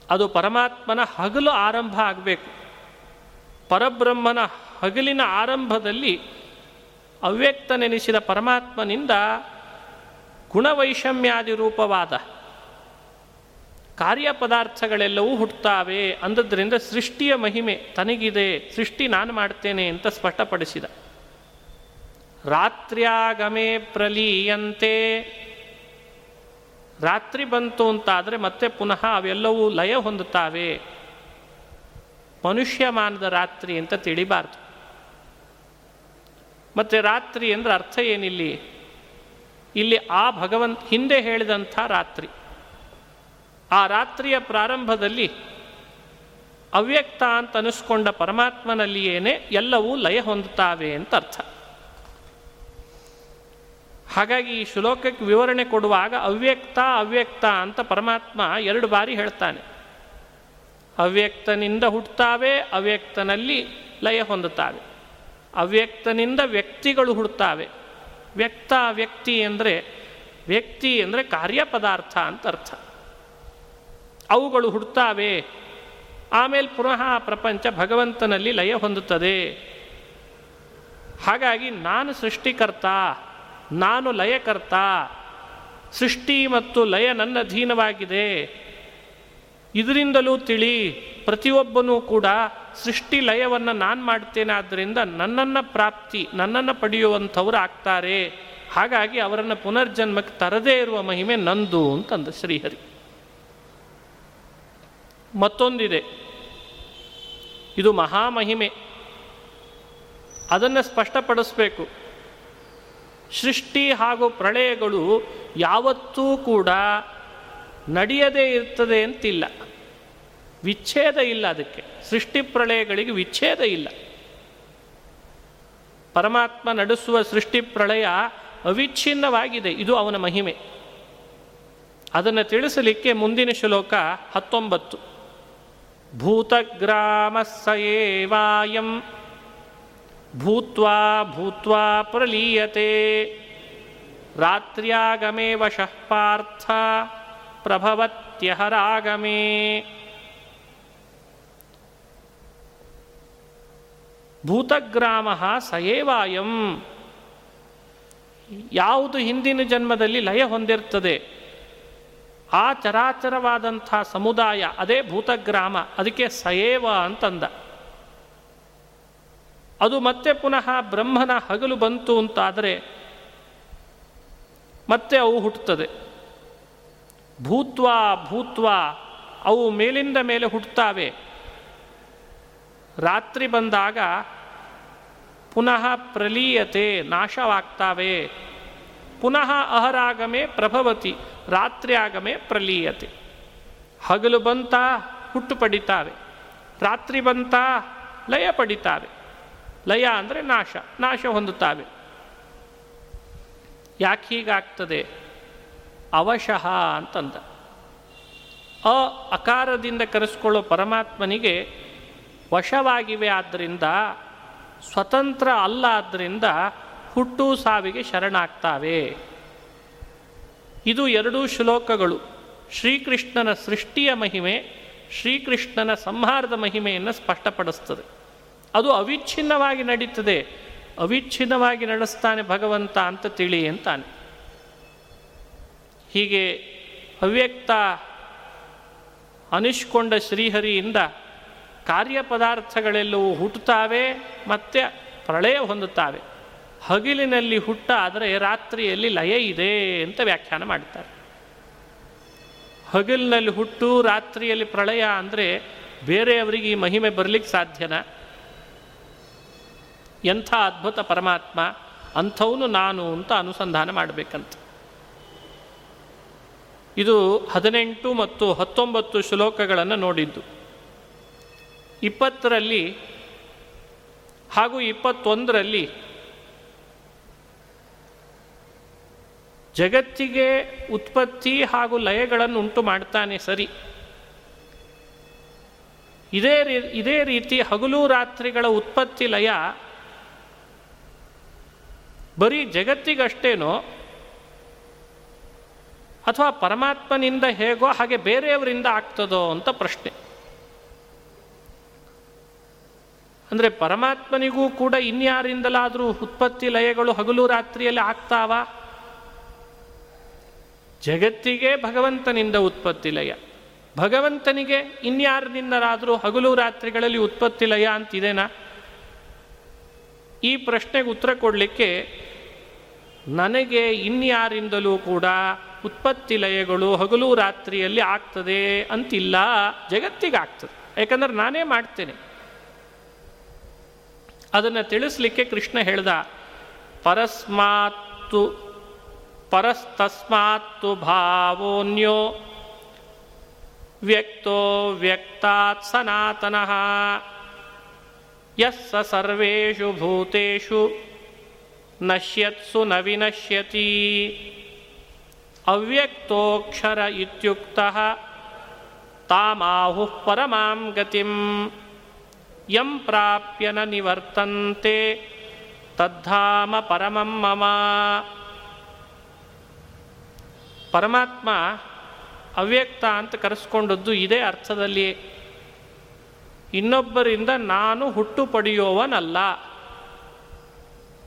Speaker 1: ಅದು ಪರಮಾತ್ಮನ ಹಗಲು ಆರಂಭ ಆಗಬೇಕು. ಪರಬ್ರಹ್ಮನ ಹಗಲಿನ ಆರಂಭದಲ್ಲಿ ಅವ್ಯಕ್ತನೆನಿಸಿದ ಪರಮಾತ್ಮನಿಂದ ಗುಣವೈಷಮ್ಯಾದಿ ರೂಪವಾದ ಕಾರ್ಯಪದಾರ್ಥಗಳೆಲ್ಲವೂ ಹುಟ್ಟುತ್ತಾವೆ ಅಂದದ್ರಿಂದ ಸೃಷ್ಟಿಯ ಮಹಿಮೆ ತನಗಿದೆ, ಸೃಷ್ಟಿ ನಾನು ಮಾಡ್ತೇನೆ ಅಂತ ಸ್ಪಷ್ಟಪಡಿಸಿದ. ರಾತ್ರ್ಯಾಗಮೇ ಪ್ರಲೀಯಂತೆ. ರಾತ್ರಿ ಬಂತು ಅಂತಾದರೆ ಮತ್ತೆ ಪುನಃ ಅವೆಲ್ಲವೂ ಲಯ ಹೊಂದುತ್ತಾವೆ. ಮನುಷ್ಯಮಾನದ ರಾತ್ರಿ ಅಂತ ತಿಳಿಬಾರ್ದು. ಮತ್ತು ರಾತ್ರಿ ಅಂದ್ರೆ ಅರ್ಥ ಏನಿಲ್ಲಿ? ಇಲ್ಲಿ ಆ ಭಗವಂತ ಹಿಂದೆ ಹೇಳಿದಂಥ ರಾತ್ರಿ. ಆ ರಾತ್ರಿಯ ಪ್ರಾರಂಭದಲ್ಲಿ ಅವ್ಯಕ್ತ ಅಂತ ಅನಿಸ್ಕೊಂಡ ಪರಮಾತ್ಮನಲ್ಲಿಯೇನೆ ಎಲ್ಲವೂ ಲಯ ಹೊಂದುತ್ತಾವೆ ಅಂತ ಅರ್ಥ. ಹಾಗಾಗಿ ಈ ಶ್ಲೋಕಕ್ಕೆ ವಿವರಣೆ ಕೊಡುವಾಗ ಅವ್ಯಕ್ತ ಅವ್ಯಕ್ತ ಅಂತ ಪರಮಾತ್ಮ ಎರಡು ಬಾರಿ ಹೇಳ್ತಾನೆ. ಅವ್ಯಕ್ತನಿಂದ ಹುಟ್ಟುತ್ತಾವೆ ಅವ್ಯಕ್ತನಲ್ಲಿ ಲಯ ಹೊಂದುತ್ತಾವೆ. ಅವ್ಯಕ್ತನಿಂದ ವ್ಯಕ್ತಿಗಳು ಹುಡ್ತಾವೆ. ವ್ಯಕ್ತ, ವ್ಯಕ್ತಿ ಅಂದರೆ ವ್ಯಕ್ತಿ ಅಂದರೆ ಕಾರ್ಯಪದಾರ್ಥ ಅಂತ ಅರ್ಥ. ಅವುಗಳು ಹುಡ್ತಾವೆ. ಆಮೇಲೆ ಪುನಃ ಪ್ರಪಂಚ ಭಗವಂತನಲ್ಲಿ ಲಯ ಹೊಂದುತ್ತದೆ. ಹಾಗಾಗಿ ನಾನು ಸೃಷ್ಟಿಕರ್ತ, ನಾನು ಲಯಕರ್ತ. ಸೃಷ್ಟಿ ಮತ್ತು ಲಯ ನನ್ನ ಅಧೀನವಾಗಿದೆ. ಇದರಿಂದಲೂ ತಿಳಿ, ಪ್ರತಿಯೊಬ್ಬನೂ ಕೂಡ ಸೃಷ್ಟಿ ಲಯವನ್ನು ನಾನು ಮಾಡ್ತೇನೆ ಆದ್ದರಿಂದ ನನ್ನನ್ನು ಪ್ರಾಪ್ತಿ, ನನ್ನನ್ನು ಪಡೆಯುವಂಥವ್ರು ಆಗ್ತಾರೆ. ಹಾಗಾಗಿ ಅವರನ್ನು ಪುನರ್ಜನ್ಮಕ್ಕೆ ತರದೇ ಇರುವ ಮಹಿಮೆ ನಂದು ಅಂತಂದ ಶ್ರೀಹರಿ. ಮತ್ತೊಂದಿದೆ. ಇದು ಮಹಾಮಹಿಮೆ. ಅದನ್ನು ಸ್ಪಷ್ಟಪಡಿಸಬೇಕು. ಸೃಷ್ಟಿ ಹಾಗೂ ಪ್ರಳಯಗಳು ಯಾವತ್ತೂ ಕೂಡ ನಡೆಯದೇ ಇರ್ತದೆ ಅಂತಿಲ್ಲ. ವಿಚ್ಛೇದ ಇಲ್ಲ ಅದಕ್ಕೆ. ಸೃಷ್ಟಿ ಪ್ರಳಯಗಳಿಗೆ ವಿಚ್ಛೇದ ಇಲ್ಲ. ಪರಮಾತ್ಮ ನಡೆಸುವ ಸೃಷ್ಟಿ ಪ್ರಳಯ ಅವಿಚ್ಛಿನ್ನವಾಗಿದೆ. ಇದು ಅವನ ಮಹಿಮೆ. ಅದನ್ನು ತಿಳಿಸಲಿಕ್ಕೆ ಮುಂದಿನ ಶ್ಲೋಕ ಹತ್ತೊಂಬತ್ತು. ಭೂತಗ್ರಾಮ ಸಯೇವಾಯಂ ಭೂತ್ವಾ ಭೂತ್ವಾ ಪ್ರಲೀಯತೆ. ರಾತ್ರ್ಯಾಗಮೇ ವಶಃ ಪಾರ್ಥ, ಪ್ರಭವತ್ಯಹರಾಗಮೇ. ಭೂತಗ್ರಾಮ ಸಯೇವಾಯಂ ಯಾವುದು ಹಿಂದಿನ ಜನ್ಮದಲ್ಲಿ ಲಯ ಹೊಂದಿರ್ತದೆ. ಆ ಚರಾಚರವಾದಂಥ ಸಮುದಾಯ, ಅದೇ ಭೂತಗ್ರಾಮ, ಅದಕ್ಕೆ ಸಯೇವ ಅಂತಂದ. ಅದು ಮತ್ತೆ ಪುನಃ ಬ್ರಹ್ಮನ ಹಗಲು ಬಂತು ಅಂತಾದರೆ ಮತ್ತೆ ಅವು ಹುಟ್ಟುತ್ತದೆ. ಭೂತ್ವ ಭೂತ್ವ, ಅವು ಮೇಲಿಂದ ಮೇಲೆ ಹುಟ್ಟುತ್ತಾವೆ. ರಾತ್ರಿ ಬಂದಾಗ ಪುನಃ ಪ್ರಲೀಯತೆ, ನಾಶವಾಗ್ತಾವೆ. ಪುನಃ ಅಹರಾಗಮೆ ಪ್ರಭವತಿ. ರಾತ್ರಿ ಆಗಮೇ ಪ್ರಲೀಯತೆ. ಹಗಲು ಬಂತ ಹುಟ್ಟು ಪಡಿತಾವೆ ರಾತ್ರಿ ಬಂತ ಲಯ ಪಡಿತಾವೆ ಲಯ ಅಂದರೆ ನಾಶ ನಾಶ ಹೊಂದುತ್ತಾವೆ. ಯಾಕೆ ಹೀಗಾಗ್ತದೆ? ಅವಶಃ ಅಂತಂದ. ಅ ಅಕಾರದಿಂದ ಕರೆಸ್ಕೊಳ್ಳೋ ಪರಮಾತ್ಮನಿಗೆ ವಶವಾಗಿವೆ ಆದ್ದರಿಂದ ಸ್ವತಂತ್ರ ಅಲ್ಲ ಆದ್ದರಿಂದ ಹುಟ್ಟು ಸಾವಿಗೆ ಶರಣಾಗ್ತಾವೆ. ಇದು ಎರಡೂ ಶ್ಲೋಕಗಳು. ಶ್ರೀಕೃಷ್ಣನ ಸೃಷ್ಟಿಯ ಮಹಿಮೆ, ಶ್ರೀಕೃಷ್ಣನ ಸಂಹಾರದ ಮಹಿಮೆಯನ್ನು ಸ್ಪಷ್ಟಪಡಿಸ್ತದೆ. ಅದು ಅವಿಚ್ಛಿನ್ನವಾಗಿ ನಡೀತದೆ. ಅವಿಚ್ಛಿನ್ನವಾಗಿ ನಡೆಸ್ತಾನೆ ಭಗವಂತ ಅಂತ ತಿಳಿ ಅಂತಾನೆ. ಹೀಗೆ ಅವ್ಯಕ್ತ ಅನಿಷ್ಕೊಂಡ ಶ್ರೀಹರಿಯಿಂದ ಕಾರ್ಯಪದಾರ್ಥಗಳೆಲ್ಲವೂ ಹುಟ್ಟುತ್ತಾವೆ, ಮತ್ತು ಪ್ರಳಯ ಹೊಂದುತ್ತಾವೆ. ಹಗಿಲಿನಲ್ಲಿ ಹುಟ್ಟ ಆದರೆ ರಾತ್ರಿಯಲ್ಲಿ ಲಯ ಇದೆ ಅಂತ ವ್ಯಾಖ್ಯಾನ ಮಾಡ್ತಾರೆ. ಹಗಲಿನಲ್ಲಿ ಹುಟ್ಟು, ರಾತ್ರಿಯಲ್ಲಿ ಪ್ರಳಯ ಅಂದರೆ ಬೇರೆಯವರಿಗೆ ಈ ಮಹಿಮೆ ಬರಲಿಕ್ಕೆ ಸಾಧ್ಯನ? ಎಂಥ ಅದ್ಭುತ ಪರಮಾತ್ಮ, ಅಂಥವನು ನಾನು ಅಂತ ಅನುಸಂಧಾನ ಮಾಡಬೇಕಂತ. ಇದು ಹದಿನೆಂಟು ಮತ್ತು ಹತ್ತೊಂಬತ್ತು ಶ್ಲೋಕಗಳನ್ನು ನೋಡಿದ್ದು. ಇಪ್ಪತ್ತರಲ್ಲಿ ಹಾಗೂ ಇಪ್ಪತ್ತೊಂದರಲ್ಲಿ ಜಗತ್ತಿಗೆ ಉತ್ಪತ್ತಿ ಹಾಗೂ ಲಯಗಳನ್ನು ಉಂಟು ಮಾಡ್ತಾನೆ ಸರಿ. ಇದೇ ರೀ, ಇದೇ ರೀತಿ ಹಗಲು ರಾತ್ರಿಗಳ ಉತ್ಪತ್ತಿ ಲಯ ಬರೀ ಜಗತ್ತಿಗಷ್ಟೇನೋ ಅಥವಾ ಪರಮಾತ್ಮನಿಂದ ಹೇಗೋ ಹಾಗೆ ಬೇರೆಯವರಿಂದ ಆಗ್ತದೋ ಅಂತ ಪ್ರಶ್ನೆ. ಅಂದರೆ ಪರಮಾತ್ಮನಿಗೂ ಕೂಡ ಇನ್ಯಾರಿಂದಲಾದರೂ ಉತ್ಪತ್ತಿ ಲಯಗಳು ಹಗಲು ರಾತ್ರಿಯಲ್ಲಿ ಆಗ್ತಾವ? ಜಗತ್ತಿಗೆ ಭಗವಂತನಿಂದ ಉತ್ಪತ್ತಿ ಲಯ. ಭಗವಂತನಿಗೆ ಇನ್ಯಾರದಿಂದಲಾದರೂ ಹಗಲು ರಾತ್ರಿಗಳಲ್ಲಿ ಉತ್ಪತ್ತಿ ಲಯ ಅಂತಿದೆನಾ? ಈ ಪ್ರಶ್ನೆಗೆ ಉತ್ತರ ಕೊಡಲಿಕ್ಕೆ ನನಗೆ ಇನ್ಯಾರಿಂದಲೂ ಕೂಡ ಉತ್ಪತ್ತಿ ಲಯಗಳು ಹಗಲು ರಾತ್ರಿಯಲ್ಲಿ ಆಗ್ತದೆ ಅಂತಿಲ್ಲ, ಜಗತ್ತಿಗೆ ಆಗ್ತದೆ. ಯಾಕಂದ್ರೆ ನಾನೇ ಮಾಡ್ತೇನೆ. ಅದನ್ನು ತಿಳಿಸ್ಲಿಕ್ಕೆ ಕೃಷ್ಣ ಹೇಳ್ದ, ಪರಸ್ಮಾತ್ತು ಪರಸ್ತಸ್ಮಾತ್ತು ಭಾವೋನ್ಯೋ ವ್ಯಕ್ತೋ ವ್ಯಕ್ತಾತ್ ಸನಾತನಃ. ಯಸ್ಸ ಸರ್ವೇಷು ಭೂತೇಷು, ನಶ್ಯತ್ಸು ನ ವಿನಶ್ಯತಿ ಅವ್ಯಕ್ತೋಕ್ಷರ ಇತ್ಯುಕ್ತ ತಾಮಾಹು ಪರಮಾಂ ಗತಿಂ. ಯಂ ಪ್ರಾಪ್ಯ ನ ನಿವರ್ತಂತೆ, ತದ್ಧಾಮ ಪರಮಂ ಮಮ. ಪರಮಾತ್ಮ ಅವ್ಯಕ್ತ ಅಂತ ಕರೆಸ್ಕೊಂಡದ್ದು ಇದೇ ಅರ್ಥದಲ್ಲಿ. ಇನ್ನೊಬ್ಬರಿಂದ ನಾನು ಹುಟ್ಟು ಪಡೆಯುವವನಲ್ಲ.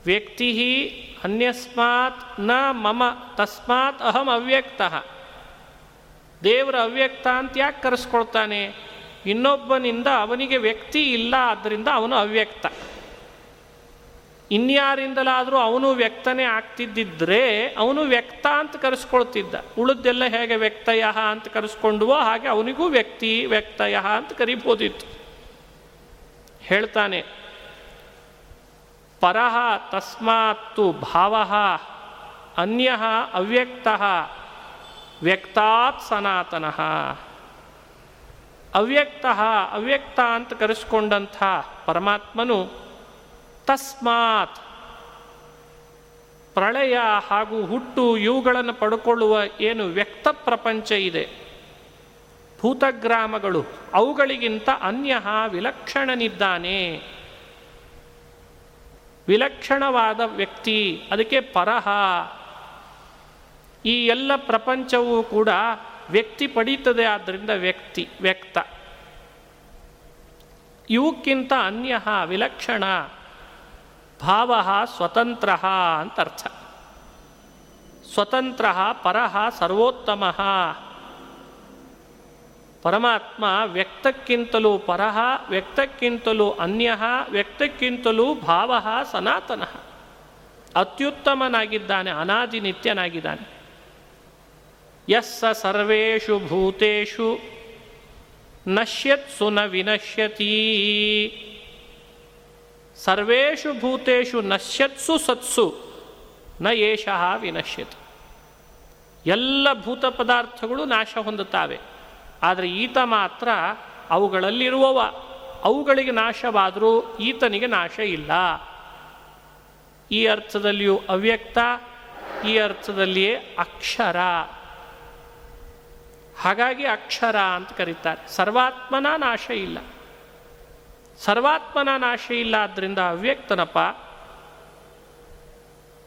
Speaker 1: ವ್ಯಕ್ತಿ ಅನ್ಯಸ್ಮಾತ್ನ ಮಮ ತಸ್ಮಾತ್ ಅಹಂ ಅವ್ಯಕ್ತ. ದೇವರ ಅವ್ಯಕ್ತ ಅಂತ ಯಾಕೆ ಕರೆಸ್ಕೊಳ್ತಾನೆ? ಇನ್ನೊಬ್ಬನಿಂದ ಅವನಿಗೆ ವ್ಯಕ್ತಿ ಇಲ್ಲ ಆದ್ದರಿಂದ ಅವನು ಅವ್ಯಕ್ತ. ಇನ್ಯಾರಿಂದಲಾದರೂ ಅವನು ವ್ಯಕ್ತನೇ ಆಗ್ತಿದ್ದಿದ್ರೆ ಅವನು ವ್ಯಕ್ತ ಅಂತ ಕರೆಸ್ಕೊಳ್ತಿದ್ದ. ಉಳಿದೆಲ್ಲ ಹೇಗೆ ವ್ಯಕ್ತಯ ಅಂತ ಕರೆಸ್ಕೊಂಡುವೋ ಹಾಗೆ ಅವನಿಗೂ ವ್ಯಕ್ತಿ ವ್ಯಕ್ತಯ ಅಂತ ಕರಿಬೋದಿತ್ತು. ಹೇಳ್ತಾನೆ ಪರಹ ತಸ್ಮಾತ್ತು ಭಾವ ಅನ್ಯ ಅವ್ಯಕ್ತ ವ್ಯಕ್ತಾತ್ ಸನಾತನ. ಅವ್ಯಕ್ತ ಅವ್ಯಕ್ತ ಅಂತ ಕರೆಸ್ಕೊಂಡಂಥ ಪರಮಾತ್ಮನು ತಸ್ಮಾತ್ ಪ್ರಳಯ ಹಾಗೂ ಹುಟ್ಟು ಇವುಗಳನ್ನು ಪಡ್ಕೊಳ್ಳುವ ಏನು ವ್ಯಕ್ತ ಪ್ರಪಂಚ ಇದೆ. ಭೂತಗ್ರಾಮಗಳು ಅವುಗಳಿಗಿಂತ ಅನ್ಯ ವಿಲಕ್ಷಣನಿದ್ದಾನೆ. ವಿಲಕ್ಷಣವಾದ ವ್ಯಕ್ತಿ, ಅದಕ್ಕೆ ಪರಹ. ಈ ಎಲ್ಲ ಪ್ರಪಂಚವೂ ಕೂಡ ವ್ಯಕ್ತಿ ಪಡೀತದೆ ಆದ್ದರಿಂದ ವ್ಯಕ್ತಿ, ವ್ಯಕ್ತ. ಇವಕ್ಕಿಂತ ಅನ್ಯ ವಿಲಕ್ಷಣ. ಭಾವ ಸ್ವತಂತ್ರ ಅಂತ ಅರ್ಥ. ಸ್ವತಂತ್ರ ಪರಹ ಸರ್ವೋತ್ತಮ. ಪರಮಾತ್ಮ ವ್ಯಕ್ತಕ್ಕಿಂತಲೂ ಪರಹ ವ್ಯಕ್ತಕ್ಕಿಂತಲೂ ಅನ್ಯ, ವ್ಯಕ್ತಕ್ಕಿಂತಲೂ ಭಾವ ಸನಾತನ. ಅತ್ಯುತ್ತಮನಾಗಿದ್ದಾನೆ ಅನಾದಿ ನಿತ್ಯನಾಗಿದ್ದಾನೆ ಯಸ್ಸ ಸರ್ವೇಷು ಭೂತೇಷು, ನಶ್ಯತ್ಸು ನ ವಿನಶ್ಯತಿ. ಸರ್ವೇಷು ಭೂತೇಷು ನಶ್ಯತ್ಸು ಸತ್ಸು, ನ ಏಷಃ ವಿನಶ್ಯತ್. ಎಲ್ಲ ಭೂತ ಪದಾರ್ಥಗಳು ನಾಶ ಹೊಂದುತ್ತವೆ. ಆದರೆ ಈತ ಮಾತ್ರ ಅವುಗಳಲ್ಲಿರುವವ. ಅವುಗಳಿಗೆ ನಾಶವಾದರೂ ಈತನಿಗೆ ನಾಶ ಇಲ್ಲ. ಈ ಅರ್ಥದಲ್ಲಿಯೂ ಅವ್ಯಕ್ತ, ಈ ಅರ್ಥದಲ್ಲಿಯೇ ಅಕ್ಷರ. ಹಾಗಾಗಿ ಅಕ್ಷರ ಅಂತ ಕರೀತಾರೆ. ಸರ್ವಾತ್ಮನ ನಾಶ ಇಲ್ಲ. ಸರ್ವಾತ್ಮನ ನಾಶ ಇಲ್ಲ ಆದ್ದರಿಂದ ಅವ್ಯಕ್ತನಪ್ಪ.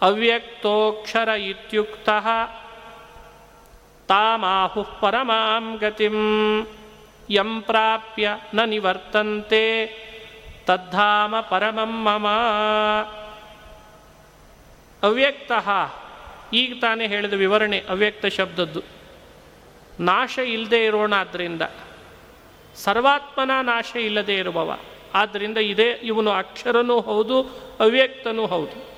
Speaker 1: ಅವ್ಯಕ್ತೋಕ್ಷರ ಇತ್ಯುಕ್ತ ತಾಮಾಹು ಪರಮಾಂ ಗತಿಂ. ಯಂ ಪ್ರಾಪ್ಯ ನ ನಿವರ್ತಂತೆ ತದ್ಧಾಮ ಪರಮಂ ಮಮ. ಅವ್ಯಕ್ತ, ಈಗ ತಾನೇ ಹೇಳಿದ ವಿವರಣೆ ಅವ್ಯಕ್ತ ಶಬ್ದದ್ದು. ನಾಶ ಇಲ್ಲದೆ ಇರೋಣ ಆದ್ದರಿಂದ ಸರ್ವಾತ್ಮನ ನಾಶ ಇಲ್ಲದೆ ಇರುವವ. ಆದ್ದರಿಂದ ಇದೇ ಇವನು ಅಕ್ಷರನೂ ಹೌದು, ಅವ್ಯಕ್ತನೂ ಹೌದು.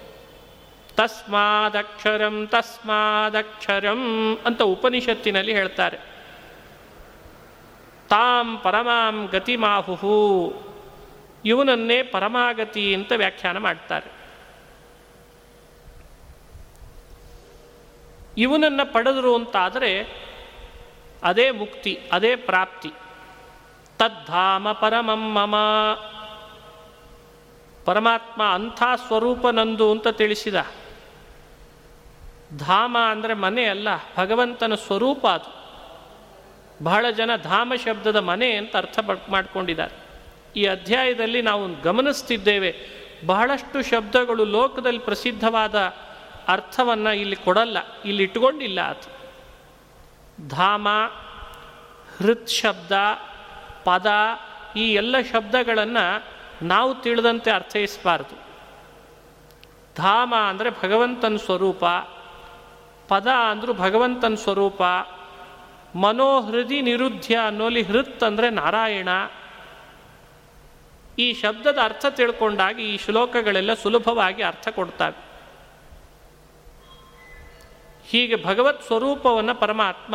Speaker 1: ತಸ್ಮಾದಕ್ಷರಂ ತಸ್ಮಾದಕ್ಷರಂ ಅಂತ ಉಪನಿಷತ್ತಿನಲ್ಲಿ ಹೇಳ್ತಾರೆ. ತಾಂ ಪರಮಾಂ ಗತಿಮಾಹುಹು. ಇವನನ್ನೇ ಪರಮಾಗತಿ ಅಂತ ವ್ಯಾಖ್ಯಾನ ಮಾಡ್ತಾರೆ. ಇವನನ್ನು ಪಡೆದರು ಅಂತಾದರೆ ಅದೇ ಮುಕ್ತಿ, ಅದೇ ಪ್ರಾಪ್ತಿ. ತದ್ಧಾಮ ಪರಮಂ ಮಮ. ಪರಮಾತ್ಮ ಅಂಥ ಸ್ವರೂಪ ನಂದು ಅಂತ ತಿಳಿಸಿದ. ಧಾಮ ಅಂದರೆ ಮನೆ ಅಲ್ಲ, ಭಗವಂತನ ಸ್ವರೂಪ ಅದು. ಬಹಳ ಜನ ಧಾಮ ಶಬ್ದದ ಮನೆ ಅಂತ ಅರ್ಥ ಮಾಡಿಕೊಂಡಿದ್ದಾರೆ. ಈ ಅಧ್ಯಾಯದಲ್ಲಿ ನಾವು ಗಮನಿಸ್ತಿದ್ದೇವೆ, ಬಹಳಷ್ಟು ಶಬ್ದಗಳು ಲೋಕದಲ್ಲಿ ಪ್ರಸಿದ್ಧವಾದ ಅರ್ಥವನ್ನು ಇಲ್ಲಿ ಕೊಡಲ್ಲ, ಇಲ್ಲಿ ಇಟ್ಟುಕೊಂಡಿಲ್ಲ ಅದು. ಧಾಮ ಹೃತ್ ಶಬ್ದ ಪದ ಈ ಎಲ್ಲ ಶಬ್ದಗಳನ್ನು ನಾವು ತಿಳಿದಂತೆ ಅರ್ಥೈಸಬಾರ್ದು. ಧಾಮ ಅಂದರೆ ಭಗವಂತನ ಸ್ವರೂಪ, ಪದ ಅಂದರೂ ಭಗವಂತನ ಸ್ವರೂಪ, ಮನೋಹೃದಿ ನಿರುದ್ಧ ಅನ್ನೋಲಿ ಹೃತ್ ಅಂದರೆ ನಾರಾಯಣ. ಈ ಶಬ್ದದ ಅರ್ಥ ತಿಳ್ಕೊಂಡಾಗ ಈ ಶ್ಲೋಕಗಳೆಲ್ಲ ಸುಲಭವಾಗಿ ಅರ್ಥ ಕೊಡ್ತವೆ. ಹೀಗೆ ಭಗವತ್ ಸ್ವರೂಪವನ್ನು ಪರಮಾತ್ಮ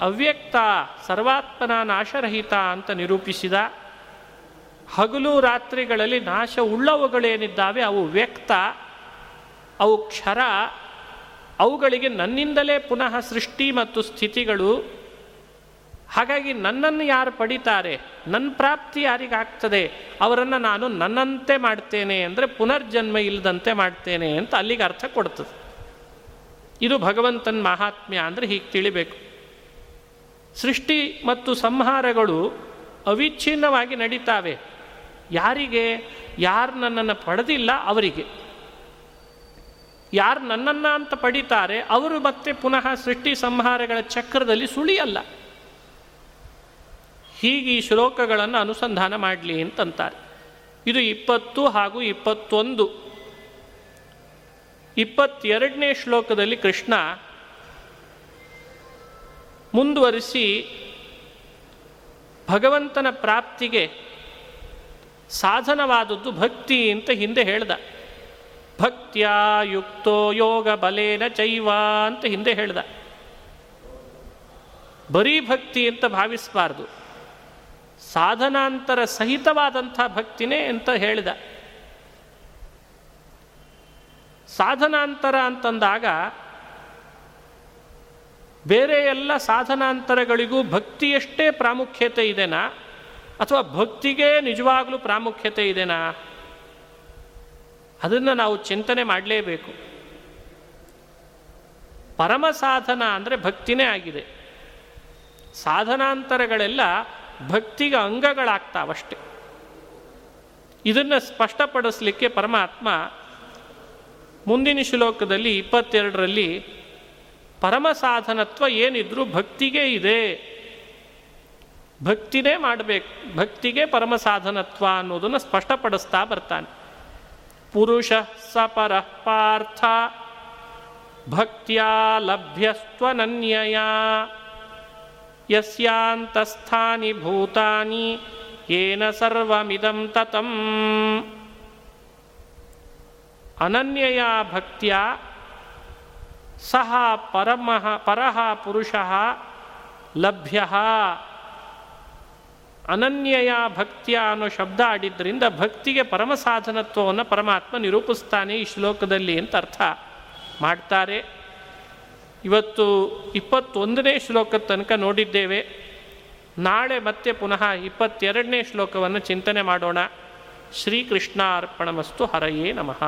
Speaker 1: ಅವ್ಯಕ್ತ ಸರ್ವಾತ್ಮನ ನಾಶರಹಿತ ಅಂತ ನಿರೂಪಿಸಿದ ಹಗಲು ರಾತ್ರಿಗಳಲ್ಲಿ ನಾಶ ಉಳ್ಳವುಗಳೇನಿದ್ದಾವೆ ಅವು ವ್ಯಕ್ತ, ಅವು ಕ್ಷರ, ಅವುಗಳಿಗೆ ನನ್ನಿಂದಲೇ ಪುನಃ ಸೃಷ್ಟಿ ಮತ್ತು ಸ್ಥಿತಿಗಳು. ಹಾಗಾಗಿ ನನ್ನನ್ನು ಯಾರು ಪಡಿತಾರೆ? ನನ್ನ ಪ್ರಾಪ್ತಿ ಯಾರಿಗಾಗ್ತದೆ? ಅವರನ್ನು ನಾನು ನನ್ನಂತೆ ಮಾಡ್ತೇನೆ ಅಂದರೆ ಪುನರ್ಜನ್ಮ ಇಲ್ಲದಂತೆ ಮಾಡ್ತೇನೆ ಅಂತ ಅಲ್ಲಿಗೆ ಅರ್ಥ ಕೊಡ್ತದೆ. ಇದು ಭಗವಂತನ ಮಹಾತ್ಮ್ಯ ಅಂದರೆ ಹೀಗೆ ತಿಳಿಬೇಕು. ಸೃಷ್ಟಿ ಮತ್ತು ಸಂಹಾರಗಳು ಅವಿಚ್ಛಿನ್ನವಾಗಿ ನಡೀತಾವೆ. ಯಾರಿಗೆ? ಯಾರು ನನ್ನನ್ನು ಪಡೆದಿಲ್ಲ ಅವರಿಗೆ. ಯಾರು ನನ್ನನ್ನು ಅಂತ ಪಡಿತಾರೆ, ಅವರು ಮತ್ತೆ ಪುನಃ ಸೃಷ್ಟಿ ಸಂಹಾರಗಳ ಚಕ್ರದಲ್ಲಿ ಸುಳಿಯಲ್ಲ. ಹೀಗೆ ಈ ಶ್ಲೋಕಗಳನ್ನು ಅನುಸಂಧಾನ ಮಾಡಲಿ ಅಂತಂತಾರೆ. ಇದು ಇಪ್ಪತ್ತು ಹಾಗೂ ಇಪ್ಪತ್ತೊಂದು. ಇಪ್ಪತ್ತೆರಡನೇ ಶ್ಲೋಕದಲ್ಲಿ ಕೃಷ್ಣ ಮುಂದುವರಿಸಿ ಭಗವಂತನ ಪ್ರಾಪ್ತಿಗೆ ಸಾಧನವಾದದ್ದು ಭಕ್ತಿ ಅಂತ ಹಿಂದೆ ಹೇಳ್ದ. ಭಕ್ತಿಯ ಯುಕ್ತೋ ಯೋಗ ಬಲೇನ ಚೈವ ಅಂತ ಹಿಂದೆ ಹೇಳ್ದ. ಬರೀ ಭಕ್ತಿ ಅಂತ ಭಾವಿಸಬಾರ್ದು. ಸಾಧನಾಂತರ ಸಹಿತವಾದಂಥ ಭಕ್ತಿನೇ ಅಂತ ಹೇಳಿದ. ಸಾಧನಾಂತರ ಅಂತಂದಾಗ ಬೇರೆ ಎಲ್ಲ ಸಾಧನಾಂತರಗಳಿಗೂ ಭಕ್ತಿಯಷ್ಟೇ ಪ್ರಾಮುಖ್ಯತೆ ಇದೆನಾ? ಅಥವಾ ಭಕ್ತಿಗೆ ನಿಜವಾಗಲೂ ಪ್ರಾಮುಖ್ಯತೆ ಇದೆನಾ? ಅದನ್ನು ನಾವು ಚಿಂತನೆ ಮಾಡಲೇಬೇಕು. ಪರಮ ಸಾಧನ ಅಂದರೆ ಭಕ್ತಿನೇ ಆಗಿದೆ. ಸಾಧನಾಂತರಗಳೆಲ್ಲ ಭಕ್ತಿಗೆ ಅಂಗಗಳಾಗ್ತಾವಷ್ಟೆ. ಇದನ್ನು ಸ್ಪಷ್ಟಪಡಿಸಲಿಕ್ಕೆ ಪರಮಾತ್ಮ ಮುಂದಿನ ಶ್ಲೋಕದಲ್ಲಿ ಇಪ್ಪತ್ತೆರಡರಲ್ಲಿ ಪರಮ ಸಾಧನತ್ವ ಏನಿದ್ರೂ ಭಕ್ತಿಗೆ ಇದೆ. ಭಕ್ತಿನೇ ಮಾಡಬೇಕು, ಭಕ್ತಿಗೆ ಪರಮ ಸಾಧನತ್ವ ಅನ್ನೋದನ್ನು ಸ್ಪಷ್ಟಪಡಿಸ್ತಾ ಬರ್ತಾನೆ. ಪುರುಷ ಸಪರ ಪಾರ್ಥ ಭಕ್ತಿಯ ಲಭ್ಯಸ್ತ್ವನನ್ಯಯ ಯಸ್ಯಾಂತಸ್ಥಾನಿ ಭೂತಾನಿ ಏನ ಸರ್ವಮಿದಂ ತತಂ. ಅನನ್ಯಯ ಭಕ್ತಿಯ ಸಹ ಪರಮಃ ಪರಹ ಪುರುಷ ಲಭ್ಯ. ಅನನ್ಯಯ ಭಕ್ತಿಯ ಅನ್ನೋ ಶಬ್ದ ಆಡಿದ್ದರಿಂದ ಭಕ್ತಿಗೆ ಪರಮ ಸಾಧನತ್ವವನ್ನು ಪರಮಾತ್ಮ ನಿರೂಪಿಸ್ತಾನೆ ಈ ಶ್ಲೋಕದಲ್ಲಿ ಅಂತ ಅರ್ಥ ಮಾಡ್ತಾರೆ. ಇವತ್ತು ಇಪ್ಪತ್ತೊಂದನೇ ಶ್ಲೋಕದ ತನಕ ನೋಡಿದ್ದೇವೆ. ನಾಳೆ ಮತ್ತೆ ಪುನಃ ಇಪ್ಪತ್ತೆರಡನೇ ಶ್ಲೋಕವನ್ನು ಚಿಂತನೆ ಮಾಡೋಣ. ಶ್ರೀಕೃಷ್ಣಾರ್ಪಣಮಸ್ತು ಹರಯೇ ನಮಃ.